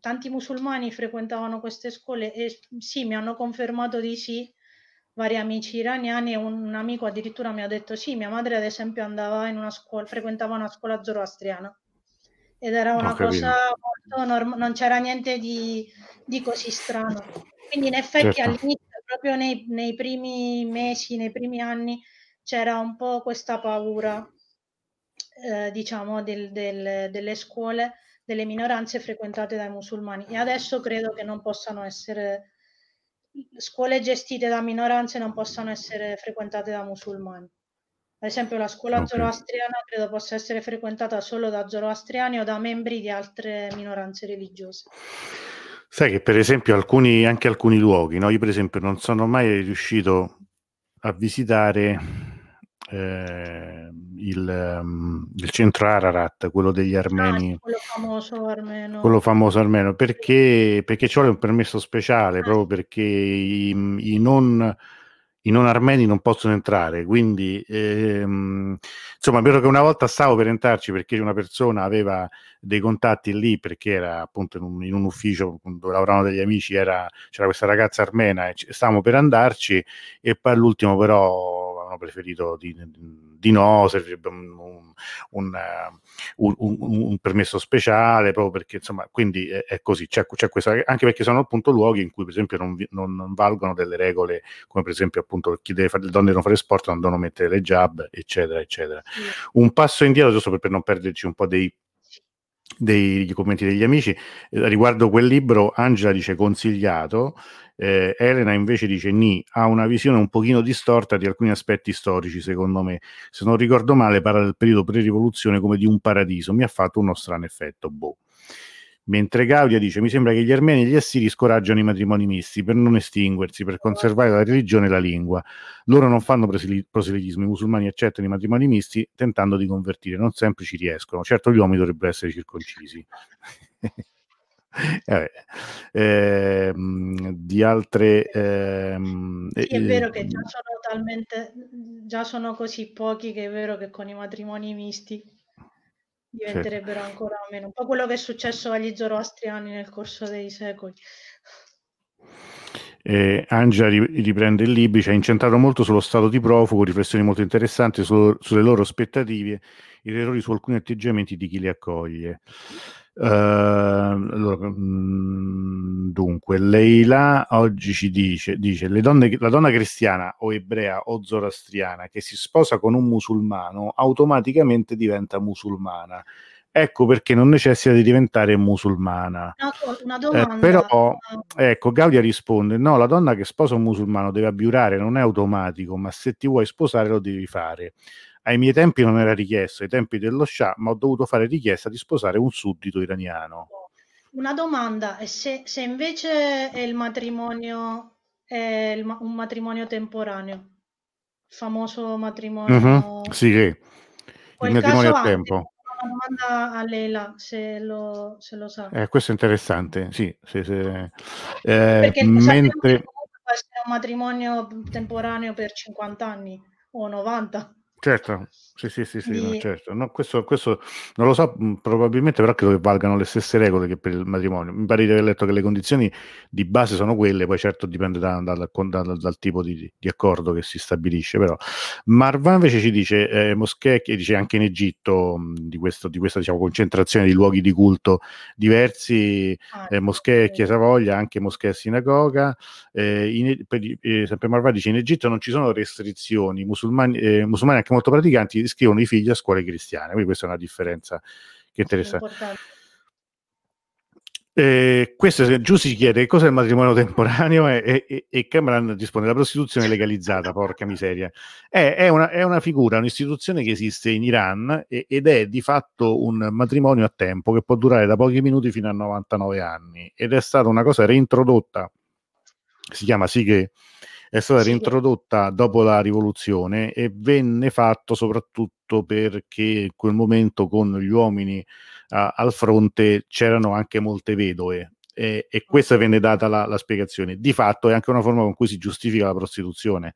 tanti musulmani frequentavano queste scuole e sì, mi hanno confermato di sì vari amici iraniani e un, un amico addirittura mi ha detto sì, mia madre ad esempio andava in una scuola, frequentava una scuola zoroastriana ed era una cosa molto normale, non c'era niente di, di, così strano. Quindi in effetti certo. all'inizio, proprio nei, nei, primi mesi, nei primi anni, c'era un po' questa paura, eh, diciamo, del, del, delle scuole, delle minoranze frequentate dai musulmani. E adesso credo che non possano essere, scuole gestite da minoranze non possano essere frequentate da musulmani. Ad esempio la scuola okay. zoroastriana credo possa essere frequentata solo da zoroastriani o da membri di altre minoranze religiose.
Sai che per esempio alcuni, anche alcuni luoghi, no? io per esempio non sono mai riuscito a visitare eh, il, um, il, centro Ararat, quello degli armeni.
Ah, quello famoso armeno.
Quello famoso armeno, perché, perché ci vuole un permesso speciale, eh. proprio perché i, i non i non armeni non possono entrare, quindi ehm, insomma, vero che una volta stavo per entrarci perché una persona aveva dei contatti lì, perché era appunto in un, in un ufficio dove lavoravano degli amici, era, c'era questa ragazza armena e stavamo per andarci e poi all'ultimo però avevano preferito di, di no, servirebbe un, un, un, un, permesso speciale, proprio perché insomma, quindi è, è così, c'è, c'è, questa, anche perché sono appunto luoghi in cui per esempio non, non, non valgono delle regole, come per esempio appunto chi deve fare, le donne devono fare sport, non devono mettere le jab, eccetera, eccetera. Un passo indietro, giusto per, per non perderci un po' dei dei commenti degli amici. Eh, riguardo quel libro, Angela dice consigliato, eh, Elena invece dice Ni ha una visione un pochino distorta di alcuni aspetti storici, secondo me. Se non ricordo male, parla del periodo pre-rivoluzione come di un paradiso. Mi ha fatto uno strano effetto. Boh. Mentre Gaudia dice: Mi sembra che gli armeni e gli assiri scoraggiano i matrimoni misti per non estinguersi, per conservare la religione e la lingua. Loro non fanno proselitismo, i musulmani accettano i matrimoni misti tentando di convertire, non sempre ci riescono. Certo, gli uomini dovrebbero essere circoncisi. eh, ehm, di altre
ehm, sì, è vero che già sono talmente già sono così pochi che è vero che con i matrimoni misti diventerebbero certo. ancora meno. Un po' quello che è successo agli zoroastriani nel corso dei secoli.
Eh, Angela riprende il libro, ci ha incentrato molto sullo stato di profugo, riflessioni molto interessanti su, sulle loro aspettative, i errori su alcuni atteggiamenti di chi li accoglie. Uh, allora, mh, dunque, Leila oggi ci dice, dice donne, la donna cristiana o ebrea o zoroastriana che si sposa con un musulmano automaticamente diventa musulmana. Ecco perché non necessita di diventare musulmana.
Una, domanda.
Eh, però, ecco, Gaudia risponde: no, la donna che sposa un musulmano deve abbiurare, non è automatico, ma se ti vuoi sposare lo devi fare. Ai miei tempi non era richiesto, ai tempi dello Shah, ma ho dovuto fare richiesta di sposare un suddito iraniano.
Una domanda, se, se invece è il matrimonio è il, un matrimonio temporaneo, il famoso matrimonio...
Mm-hmm, sì, che il matrimonio a tempo.
Una domanda a Leila, se lo, se lo sa.
Eh, questo è interessante, sì. Se, se, eh,
Perché mentre... può essere un matrimonio temporaneo per 50 anni o 90.
Certo, sì, sì, sì, sì no, certo. No, questo, questo, non lo so, probabilmente però credo che valgano le stesse regole che per il matrimonio. Mi pare di aver letto che le condizioni di base sono quelle, poi certo dipende da, da, da, dal tipo di, di, accordo che si stabilisce. Però Marvan invece ci dice, eh, moschee, che dice anche in Egitto di, questo, di questa diciamo, concentrazione di luoghi di culto diversi, ah, eh, moschee e chiesa voglia, anche moschee e sinagoga. Eh, in, per, eh, sempre Marvan dice in Egitto non ci sono restrizioni, musulmani, eh, musulmani anche molto praticanti iscrivono i figli a scuole cristiane, quindi questa è una differenza che interessa. Eh, questo giù si chiede cosa è il matrimonio temporaneo e, e, e, Cameron risponde la prostituzione legalizzata, porca miseria. È, è, una, è, una, figura, un'istituzione che esiste in Iran e, ed è di fatto un matrimonio a tempo che può durare da pochi minuti fino a 99 anni ed è stata una cosa reintrodotta, si chiama Sighe è stata sì. reintrodotta dopo la rivoluzione e venne fatto soprattutto perché in quel momento con gli uomini uh, al fronte c'erano anche molte vedove e, e questa venne data la, la, spiegazione. Di fatto è anche una forma con cui si giustifica la prostituzione.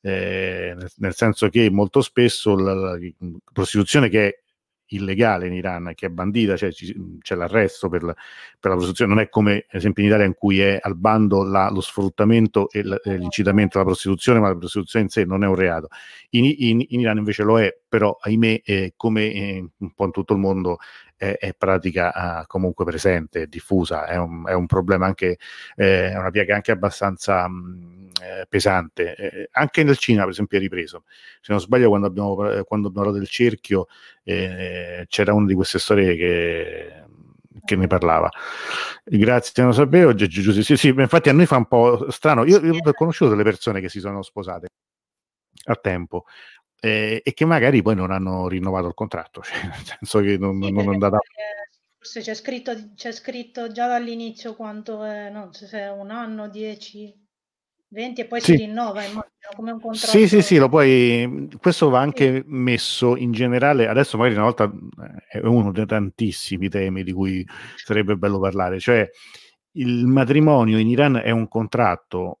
Eh, nel, senso che molto spesso la, la, la prostituzione che è illegale in Iran, che è bandita, cioè c'è l'arresto per la, per la, prostituzione, non è come ad esempio in Italia in cui è al bando la, lo sfruttamento e l'incitamento alla prostituzione, ma la prostituzione in sé non è un reato. In, in, in Iran invece lo è, però ahimè, eh, come eh, un po' in tutto il mondo, è, è pratica eh, comunque presente, diffusa, è un, è un problema anche, eh, è una piaga anche abbastanza... Mh, eh, pesante. Eh, anche nel cinema, per esempio, è ripreso. Se non sbaglio, quando abbiamo, eh, quando abbiamo parlato del cerchio, eh, c'era una di queste storie che che ne parlava. Grazie, non lo sapevo. Sì, sì, infatti a noi fa un po' strano. Io, io ho conosciuto delle persone che si sono sposate a tempo eh, e che magari poi non hanno rinnovato il contratto, cioè, nel senso che non, sì, non è andata.
Forse c'è scritto, c'è scritto già dall'inizio quanto è, no, se è un anno, dieci, 20 e poi
Sì.
si rinnova, immagino, come un contratto.
Sì, sì, sì, lo puoi. Questo va anche messo in generale. Adesso, magari una volta eh, è uno dei tantissimi temi di cui sarebbe bello parlare. Cioè, il matrimonio in Iran è un contratto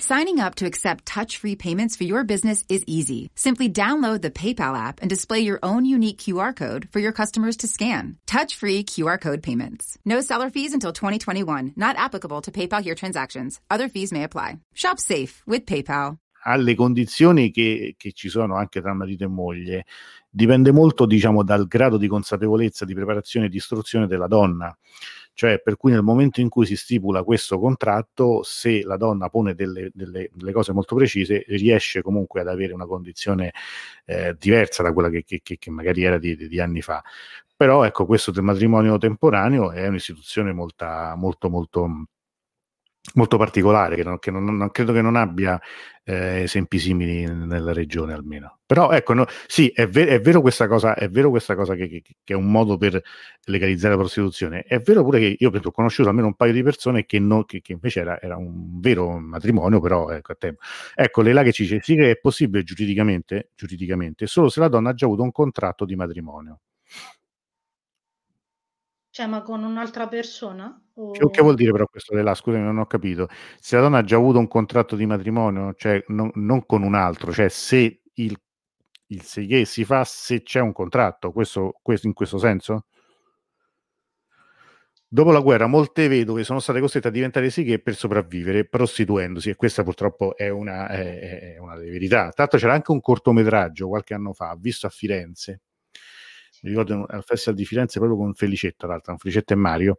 Signing up to accept touch-free payments for your business is easy. Simply download the PayPal app and display your own unique QR code for your customers to scan. Touch-free QR code payments. No seller fees until 2021. Not applicable to PayPal here transactions. Other fees may apply. Shop safe with PayPal.
alle condizioni che, che ci sono anche tra marito e moglie dipende molto, diciamo, dal grado di consapevolezza, di preparazione e di istruzione della donna. Cioè, per cui nel momento in cui si stipula questo contratto, se la donna pone delle, delle- delle cose molto precise, riesce comunque ad avere una condizione eh, diversa da quella che, che- che- magari era di, di anni fa. Però ecco, questo del matrimonio temporaneo è un'istituzione molta- molto, molto, molto particolare, che, non, che non- non- credo che non abbia eh, esempi simili nella regione almeno. Però ecco, no, sì, è, ver- è vero questa cosa, è vero questa cosa che, che- che è un modo per legalizzare la prostituzione. È vero pure che io ho conosciuto almeno un paio di persone che, no- invece era, era un vero matrimonio, però ecco, a tempo. Ecco, lei là che ci dice sì che è possibile giuridicamente, giuridicamente solo se la donna ha già avuto un contratto di matrimonio.
Cioè, ma con un'altra persona? O...
Che, che vuol dire però questo là? Scusami, non ho capito. Se la donna ha già avuto un contratto di matrimonio, cioè non, non con un altro, cioè se il, il seghe si fa se c'è un contratto, questo, questo in questo senso? Dopo la guerra, molte vedove sono state costrette a diventare sighe per sopravvivere, prostituendosi, e questa purtroppo è una, è- è una verità. L'altro c'era anche un cortometraggio qualche anno fa, visto a Firenze, mi ricordo al Festival di Firenze proprio con Felicetta, tra l'altro, Felicetta e Mario,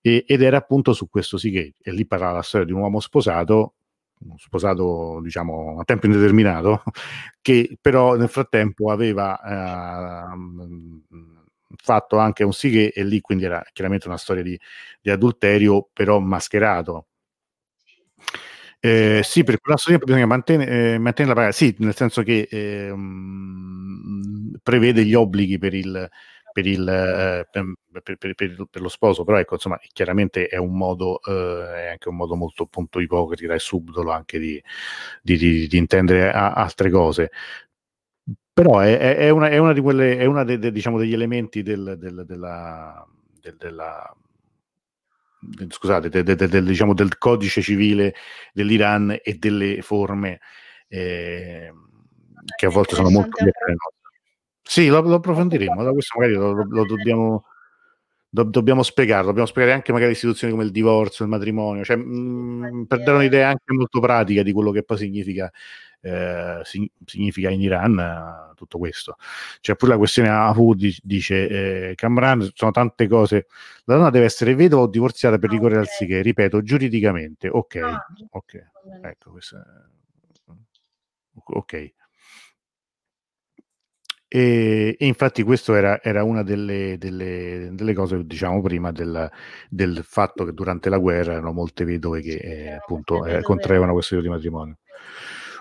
e- ed era appunto su questo sighe, e lì parlava la storia di un uomo sposato, sposato diciamo a tempo indeterminato, che però nel frattempo aveva ehm, fatto anche un sighe e lì quindi era chiaramente una storia di, di adulterio però mascherato. Eh, sì, per quella storia bisogna mantenere, eh, mantenere la paga, sì, nel senso che ehm, prevede gli obblighi per il, per, il, eh, per, per- lo sposo, però ecco, insomma, chiaramente è un modo, eh, è anche un modo molto appunto ipocrita e subdolo anche di, di- di- di intendere a- altre cose. Però è, è- una, è una di quelle, è de- diciamo, degli elementi del, del- della, del- della del- scusate, de- de- de- del, diciamo, del codice civile dell'Iran e delle forme eh, che a volte sono molto diverse. Sì, lo, lo approfondiremo, da questo magari lo, lo- dobbiamo, do- dobbiamo spiegare, dobbiamo spiegare anche magari istituzioni come il divorzio, il matrimonio, cioè, mh, per dare un'idea anche molto pratica di quello che poi significa, eh, si- significa in Iran eh, tutto questo. C'è pure la questione Ahu di- dice eh, Kamran, sono tante cose, la donna deve essere vedova o divorziata per ricorrere al sighe, ripeto, giuridicamente, ok,
Ah,
ok, ecco, questo ok. E, e infatti questo era, era una delle, delle- delle cose che diciamo prima del, del fatto che durante la guerra erano molte vedove che eh, appunto eh, contraevano questo tipo di matrimonio.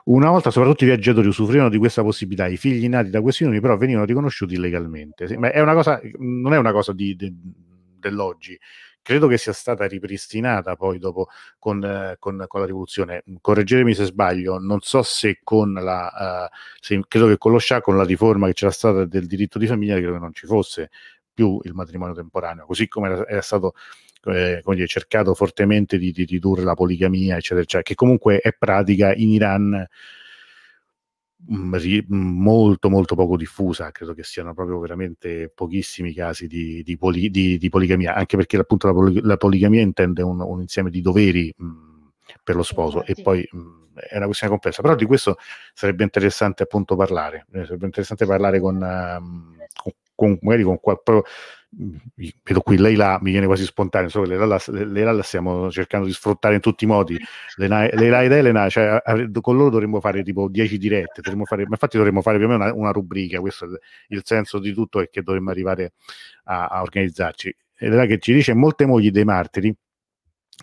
Una volta soprattutto i viaggiatori usufruivano di questa possibilità, i figli nati da questi unioni però venivano riconosciuti illegalmente. Ma è una cosa, non è una cosa di- de- dell'oggi, credo che sia stata ripristinata poi dopo con, eh, con- con la rivoluzione. Correggetemi se sbaglio, non so se con la, eh, se- credo che con lo Scià, con la riforma che c'era stata del diritto di famiglia, credo che non ci fosse più il matrimonio temporaneo, così come era, era stato eh, come dire, cercato fortemente di, di ridurre la poligamia, eccetera, eccetera, che comunque è pratica in Iran ri- mh, molto molto poco diffusa, credo che siano proprio veramente pochissimi casi di, di poli- di- di poligamia, anche perché appunto la, poli- la poligamia intende un, un insieme di doveri mh, per lo sposo Infatti. e poi mh, è una questione complessa, però di questo sarebbe interessante appunto parlare, eh, sarebbe interessante parlare con, uh, con, con magari con qualcuno vedo qui lei là mi viene quasi spontaneo so lei là, lei là la stiamo cercando di sfruttare in tutti i modi. Lei là ed Elena cioè, con loro dovremmo fare tipo 10 dirette fare, ma infatti dovremmo fare più o meno una, una, rubrica questo è il senso di tutto è che dovremmo arrivare a, a organizzarci. Elena che ci dice molte mogli dei martiri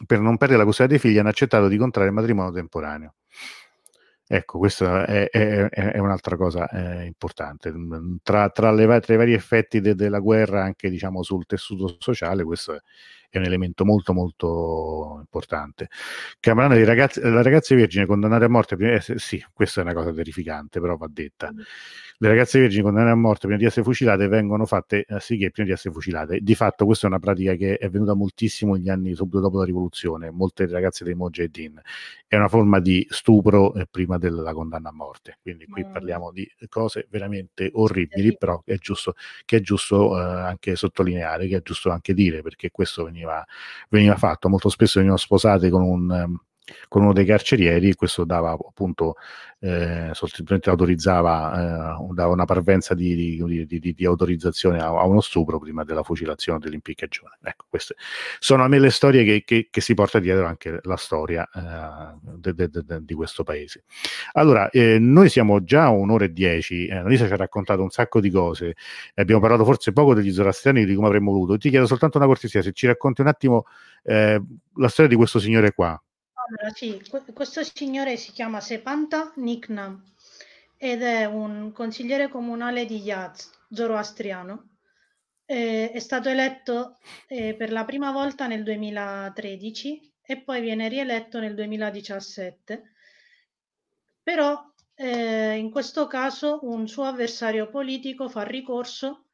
per non perdere la custodia dei figli hanno accettato di contrarre il matrimonio temporaneo Ecco, questa è, è, è un'altra cosa eh, importante. Tra, tra, le, tra, i vari effetti de, della guerra, anche diciamo, sul tessuto sociale, questo è, un elemento molto molto importante. Camerano di ragazze, la ragazza vergine condannate a morte, eh, sì, questa è una cosa terrificante, però va detta. Mm. Le ragazze vergini condannate a morte prima di essere fucilate vengono fatte eh, sì che prima di essere fucilate. Di fatto questa è una pratica che è venuta moltissimo negli anni subito dopo la rivoluzione, molte ragazze dei Mojahedin. È una forma di stupro eh, prima della condanna a morte. Quindi qui mm. parliamo di cose veramente orribili, però è giusto, che è giusto eh, anche sottolineare, che è giusto anche dire, perché questo veniva veniva, veniva fatto. Molto spesso venivano sposate con un ehm, con uno dei carcerieri, questo dava appunto eh, semplicemente autorizzava, eh, dava una parvenza di, di, di, di autorizzazione a, a, uno stupro prima della fucilazione dell'impiccagione. Ecco, queste sono a me le storie che, che, che si porta dietro anche la storia eh, de, de, de, di questo paese. Allora, eh, noi siamo già a un'ora e dieci, eh, Annalisa ci ha raccontato un sacco di cose, abbiamo parlato forse poco degli zoroastriani di come avremmo voluto. Ti chiedo soltanto una cortesia, se ci racconti un attimo eh, la storia di questo signore qua.
Allora, sì, questo signore si chiama Sepanta Niknam ed è un consigliere comunale di Yaz, zoroastriano. Eh, è stato eletto eh, per la prima volta nel 2013 e poi viene rieletto nel 2017. Però eh, in questo caso un suo avversario politico fa ricorso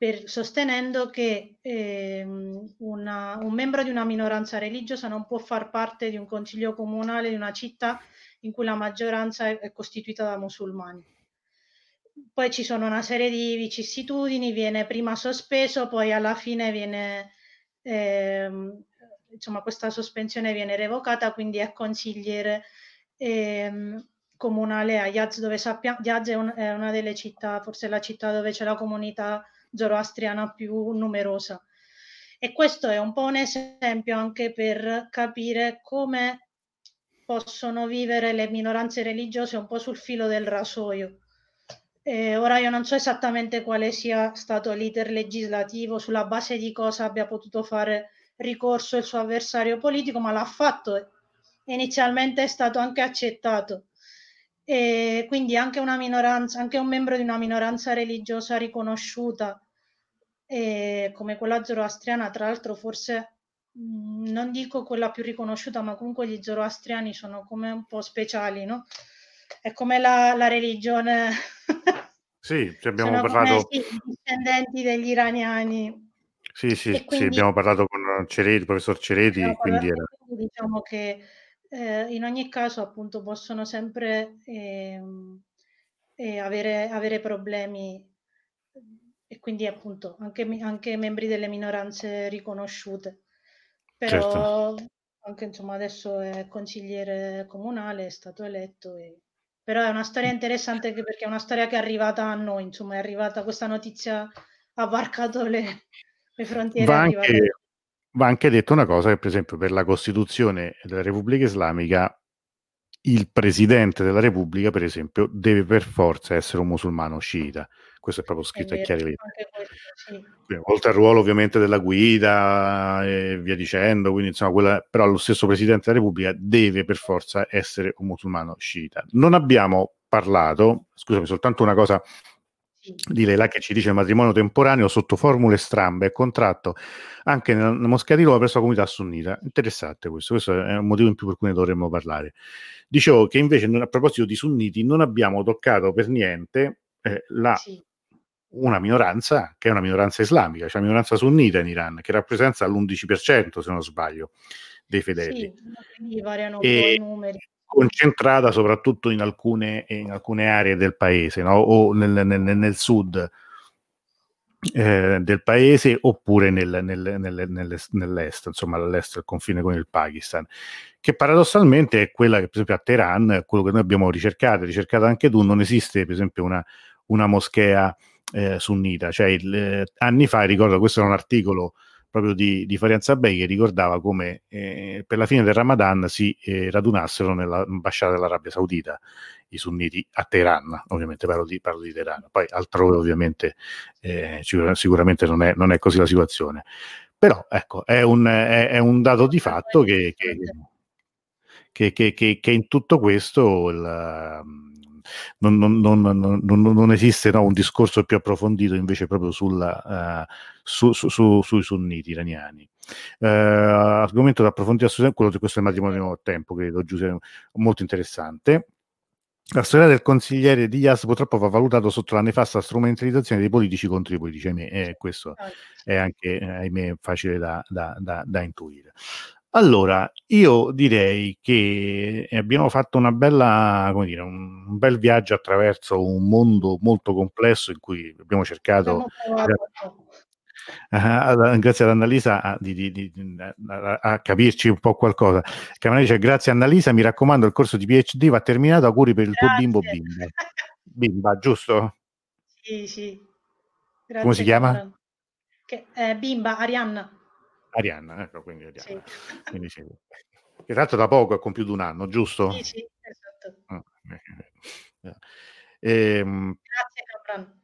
per, sostenendo che eh, una, un membro di una minoranza religiosa non può far parte di un consiglio comunale di una città in cui la maggioranza è, è costituita da musulmani. Poi ci sono una serie di vicissitudini, viene prima sospeso, poi alla fine viene, eh, insomma, questa sospensione viene revocata, quindi è consigliere eh, comunale a Yaz, dove sappiamo, Yaz è, un, è una delle città, forse la città dove c'è la comunità zoroastriana più numerosa. E questo è un po' un esempio anche per capire come possono vivere le minoranze religiose un po' sul filo del rasoio. Eh, ora io non so esattamente quale sia stato l'iter legislativo, sulla base di cosa abbia potuto fare ricorso il suo avversario politico, ma l'ha fatto inizialmente è stato anche accettato. E quindi anche una minoranza, anche un membro di una minoranza religiosa riconosciuta eh, come quella zoroastriana, tra l'altro forse mh, mm, non dico quella più riconosciuta, ma comunque gli zoroastriani sono come un po' speciali, no? È come la, la religione.
sì, abbiamo sono parlato.
Come, sì, discendenti degli iraniani.
Sì, sì, quindi, sì, abbiamo parlato con Cereti, il professor Cereti, quindi era...
diciamo che eh, in ogni caso appunto possono sempre eh, eh, avere, avere, problemi e quindi appunto anche, anche, membri delle minoranze riconosciute. Però certo. anche insomma adesso è consigliere comunale, è stato eletto. E... Però è una storia interessante perché è una storia che è arrivata a noi, insomma è arrivata questa notizia, ha varcato le, le frontiere.
Va anche, va anche detto una cosa che per esempio per la Costituzione della Repubblica Islamica il presidente della Repubblica, per esempio, deve per forza essere un musulmano sciita. Questo è proprio scritto a chiare lettere. Sì. Oltre al ruolo ovviamente della guida e via dicendo, quindi insomma, quella, però lo stesso presidente della Repubblica deve per forza essere un musulmano sciita. Non abbiamo parlato, scusami, soltanto una cosa di Leila che ci dice il matrimonio temporaneo sotto formule strambe è contratto anche nella Moschea di Roma presso la comunità sunnita. Interessante questo, questo è un motivo in più per cui ne dovremmo parlare. Dicevo che invece a proposito di sunniti non abbiamo toccato per niente eh, la, sì. una minoranza che è una minoranza islamica, cioè una minoranza sunnita in Iran che rappresenta l'11% se non sbaglio dei fedeli.
Sì, variano e, i numeri
concentrata soprattutto in alcune, in alcune aree del paese no? o nel, nel, nel, sud. eh, del paese oppure nel, nel, nel, nell'est, insomma all'est del confine con il Pakistan, che paradossalmente è quella che per esempio a Teheran, quello che noi abbiamo ricercato, ricercato anche tu, non esiste per esempio una, una moschea eh, sunnita, cioè il, eh, anni fa, ricordo, questo era un articolo proprio di, di Farianza Bey che ricordava come eh, per la fine del Ramadan si eh, radunassero nell'ambasciata dell'Arabia Saudita i sunniti a Teheran, ovviamente parlo di, parlo di Teheran, poi altrove ovviamente eh, sicuramente non è, non è, così la situazione. Però ecco, è un, è, è un dato di fatto che, che, che, che in tutto questo il, non, non, non, non, esiste no, un discorso più approfondito invece proprio sulla, uh, su, su, su, sui sunniti iraniani. Uh, argomento da approfondire assolutamente quello di questo matrimonio a tempo, credo, Giuseppe, molto interessante. La storia del consigliere di Diaz purtroppo va valutato sotto la nefasta strumentalizzazione dei politici contro i politici, ahimè, e questo ah, è anche ahimè, facile da, da, da, da intuire. Allora, io direi che abbiamo fatto una bella, come dire, un, bel viaggio attraverso un mondo molto complesso in cui abbiamo cercato, uh, grazie ad Annalisa, a, di, di, di, a, a, capirci un po' qualcosa. Camerone dice, grazie Annalisa, mi raccomando, il corso di PhD va terminato, auguri per il grazie. tuo bimbo bimba. Bimba, giusto?
Sì, sì.
Grazie, Come si chiama?
Che, eh, bimba, Arianna.
Arianna, ecco, quindi Arianna. Sì. Quindi sì. Che tra l'altro da poco ha compiuto un anno, giusto?
Sì, sì, esatto.
Ah, ehm,
Grazie Capran.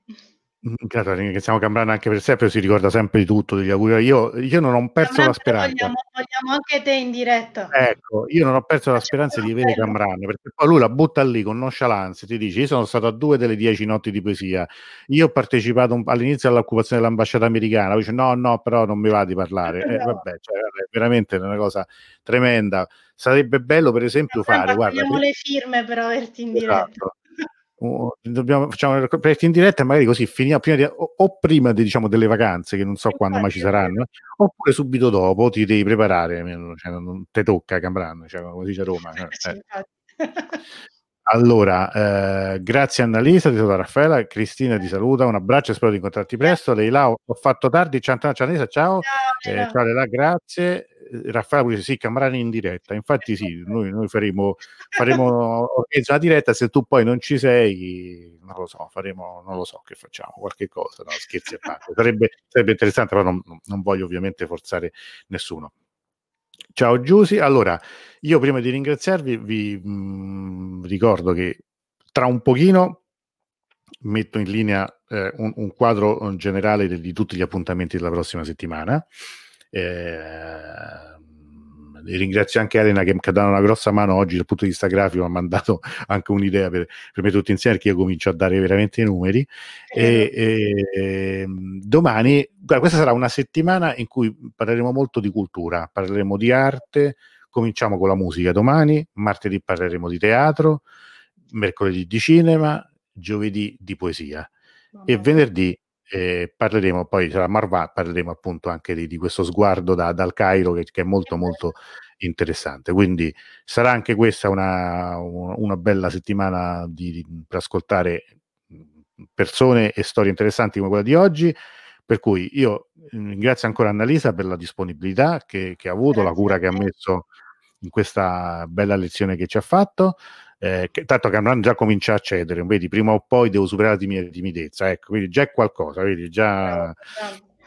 Grazie, ringraziamo Cambrano anche per sempre, si ricorda sempre di tutto, degli auguri. Io, io non ho perso Cambrano, la speranza.
Vogliamo, vogliamo, anche te in diretta.
Ecco, io non ho perso la speranza di vedere Cambrano, perché poi lui la butta lì con nonchalance, ti dice, io sono stato a due delle dieci notti di poesia, io ho partecipato un, all'inizio all'occupazione dell'ambasciata americana, lui dice no, no, però non mi va di parlare. Eh, vabbè, cioè, è veramente una cosa tremenda. Sarebbe bello, per esempio, fare...
Guarda, le firme per averti in diretta. Esatto
dobbiamo, facciamo le proietti in diretta e magari così finiamo prima di, o, o, prima di, diciamo, delle vacanze che non so quando mai ci saranno oppure subito dopo ti devi preparare cioè, non ti tocca Cambran cioè, come dice Roma eh. allora eh, grazie Annalisa ti saluta Raffaella Cristina ti saluta un abbraccio spero di incontrarti presto Leila ho fatto tardi ciao Annalisa ciao. Ciao, eh, ciao Leila grazie Raffaele pure sì, Camrani in diretta. Infatti, sì, noi, noi faremo, faremo una diretta. Se tu poi non ci sei, non lo so, faremo, non lo so che facciamo, qualche cosa. No? Scherzi a parte, sarebbe, sarebbe interessante, però non, non, voglio ovviamente forzare nessuno. Ciao Giusy. Allora, io prima di ringraziarvi vi mh, mm, ricordo che tra un pochino metto in linea eh, un, un, quadro generale di, di tutti gli appuntamenti della prossima settimana eh, ringrazio anche Elena che mi ha dato una grossa mano oggi dal punto di vista grafico, mi ha mandato anche un'idea per, per me tutti insieme che io comincio a dare veramente i numeri. E, e, ehm, domani, questa sarà una settimana in cui parleremo molto di cultura, parleremo di arte, cominciamo con la musica domani, martedì parleremo di teatro, mercoledì di cinema, giovedì di poesia e venerdì eh, parleremo poi, sarà Marva, parleremo appunto anche di, di questo sguardo da, dal Cairo che, che, è molto molto interessante. Quindi sarà anche questa una, una bella settimana di, di, per ascoltare persone e storie interessanti come quella di oggi. Per cui io ringrazio ancora Annalisa per la disponibilità che, che ha avuto, Grazie la cura che ha messo in questa bella lezione che ci ha fatto eh, che, tanto Cameron già comincia a cedere, vedi, prima o poi devo superare la mia timidezza, ecco, quindi già è qualcosa, vedi, già...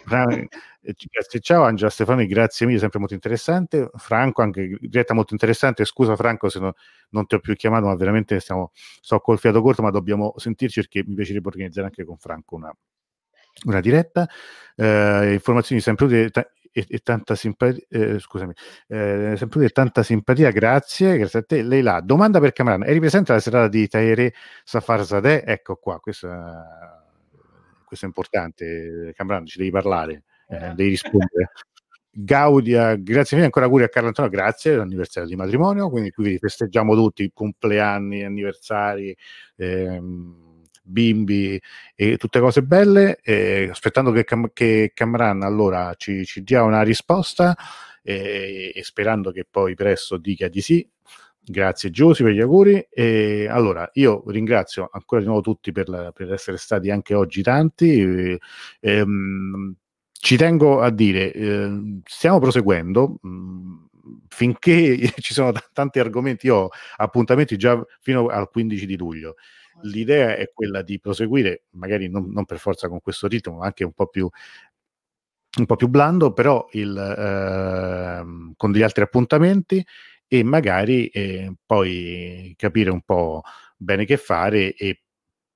Grazie, ciao Angela Stefani, grazie mille, sempre molto interessante. Franco, anche diretta molto interessante. Scusa Franco se no, non ti ho più chiamato, ma veramente stiamo, sto col fiato corto, ma dobbiamo sentirci perché mi piacerebbe organizzare anche con Franco una, una diretta. Eh, informazioni sempre utili e, e tanta simpatia, eh, scusami, eh, sempre e tanta simpatia, grazie, grazie a te. Lei là, domanda per Cameron, eri presente alla serata di Tahir Safarzadeh? Ecco qua, questo, questo è importante, Cameron, ci devi parlare, eh, eh. devi rispondere. Gaudia, grazie mille, ancora auguri a Carlo Antonio, grazie, l'anniversario di matrimonio, quindi qui festeggiamo tutti, compleanni, anniversari, ehm, bimbi e tutte cose belle, eh, aspettando che, Cam- che Camran allora ci, ci dia una risposta eh, e sperando che poi presto dica di sì. Grazie Giusy per gli auguri. E allora, io ringrazio ancora di nuovo tutti per, la, per essere stati anche oggi tanti. E, ehm, ci tengo a dire, eh, stiamo proseguendo. Mh, mm, finché ci sono t- tanti argomenti, io ho appuntamenti già fino al 15 di luglio. L'idea è quella di proseguire, magari non, non per forza con questo ritmo, ma anche un po' più un po' più blando, però il, eh, con degli altri appuntamenti e magari eh, poi capire un po' bene che fare e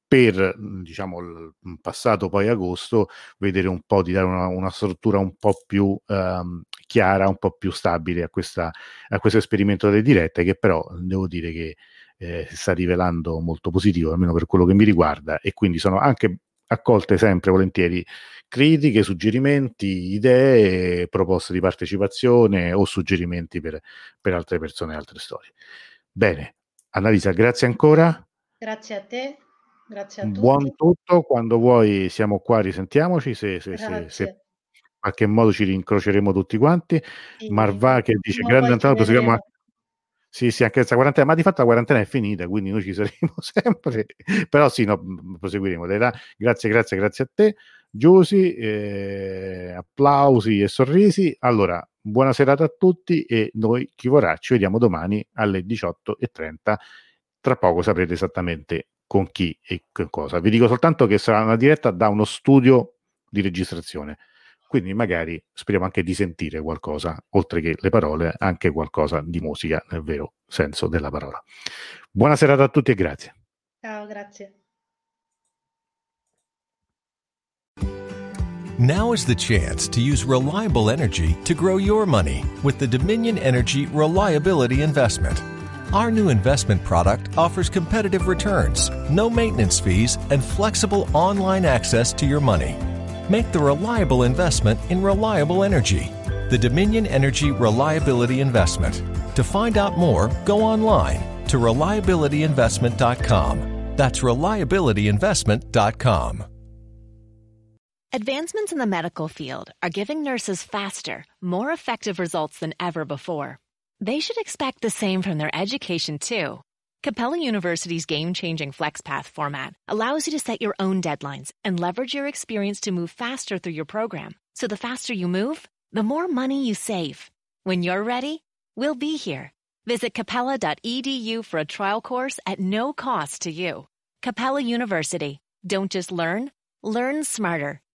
per diciamo il passato poi agosto vedere un po' di dare una, una struttura un po' più um, chiara, un po' più stabile a, questa, a questo esperimento delle dirette che però devo dire che eh, si sta rivelando molto positivo almeno per quello che mi riguarda e quindi sono anche accolte sempre volentieri critiche, suggerimenti, idee, proposte di partecipazione o suggerimenti per, per altre persone e altre storie. Bene, Annalisa, grazie ancora.
Grazie a te, grazie a tutti.
Buon tutto, quando vuoi siamo qua, risentiamoci, se, se, se, se in qualche modo ci rincroceremo tutti quanti. Sì, Marva che dice grande Antonio, proseguiamo sì, sì, anche questa quarantena, ma di fatto la quarantena è finita, quindi noi ci saremo sempre. Però sì, no, proseguiremo. Grazie, grazie, grazie a te. Giusy, eh, applausi e sorrisi. Allora, buona serata a tutti e noi chi vorrà ci vediamo domani alle 18.30. Tra poco saprete esattamente con chi e cosa. Vi dico soltanto che sarà una diretta da uno studio di registrazione. Quindi magari speriamo anche di sentire qualcosa, oltre che le parole, anche qualcosa di musica nel vero senso della parola. Buona serata a tutti e grazie.
Ciao, grazie.
Now is the chance to use reliable energy to grow your money with the Dominion Energy Reliability Investment. Our new investment product offers competitive returns, no maintenance fees, and flexible online access to your money. Make the reliable investment in reliable energy. The Dominion Energy Reliability Investment. To find out more, go online to reliabilityinvestment.com. That's reliabilityinvestment.com.
Advancements in the medical field are giving nurses faster, more effective results than ever before. They should expect the same from their education, too. Capella University's game changing FlexPath format allows you to set your own deadlines and leverage your experience to move faster through your program. So the faster you move, the more money you save. When you're ready, we'll be here. Visit capella.edu for a trial course at no cost to you. Capella University. Don't just learn, learn smarter.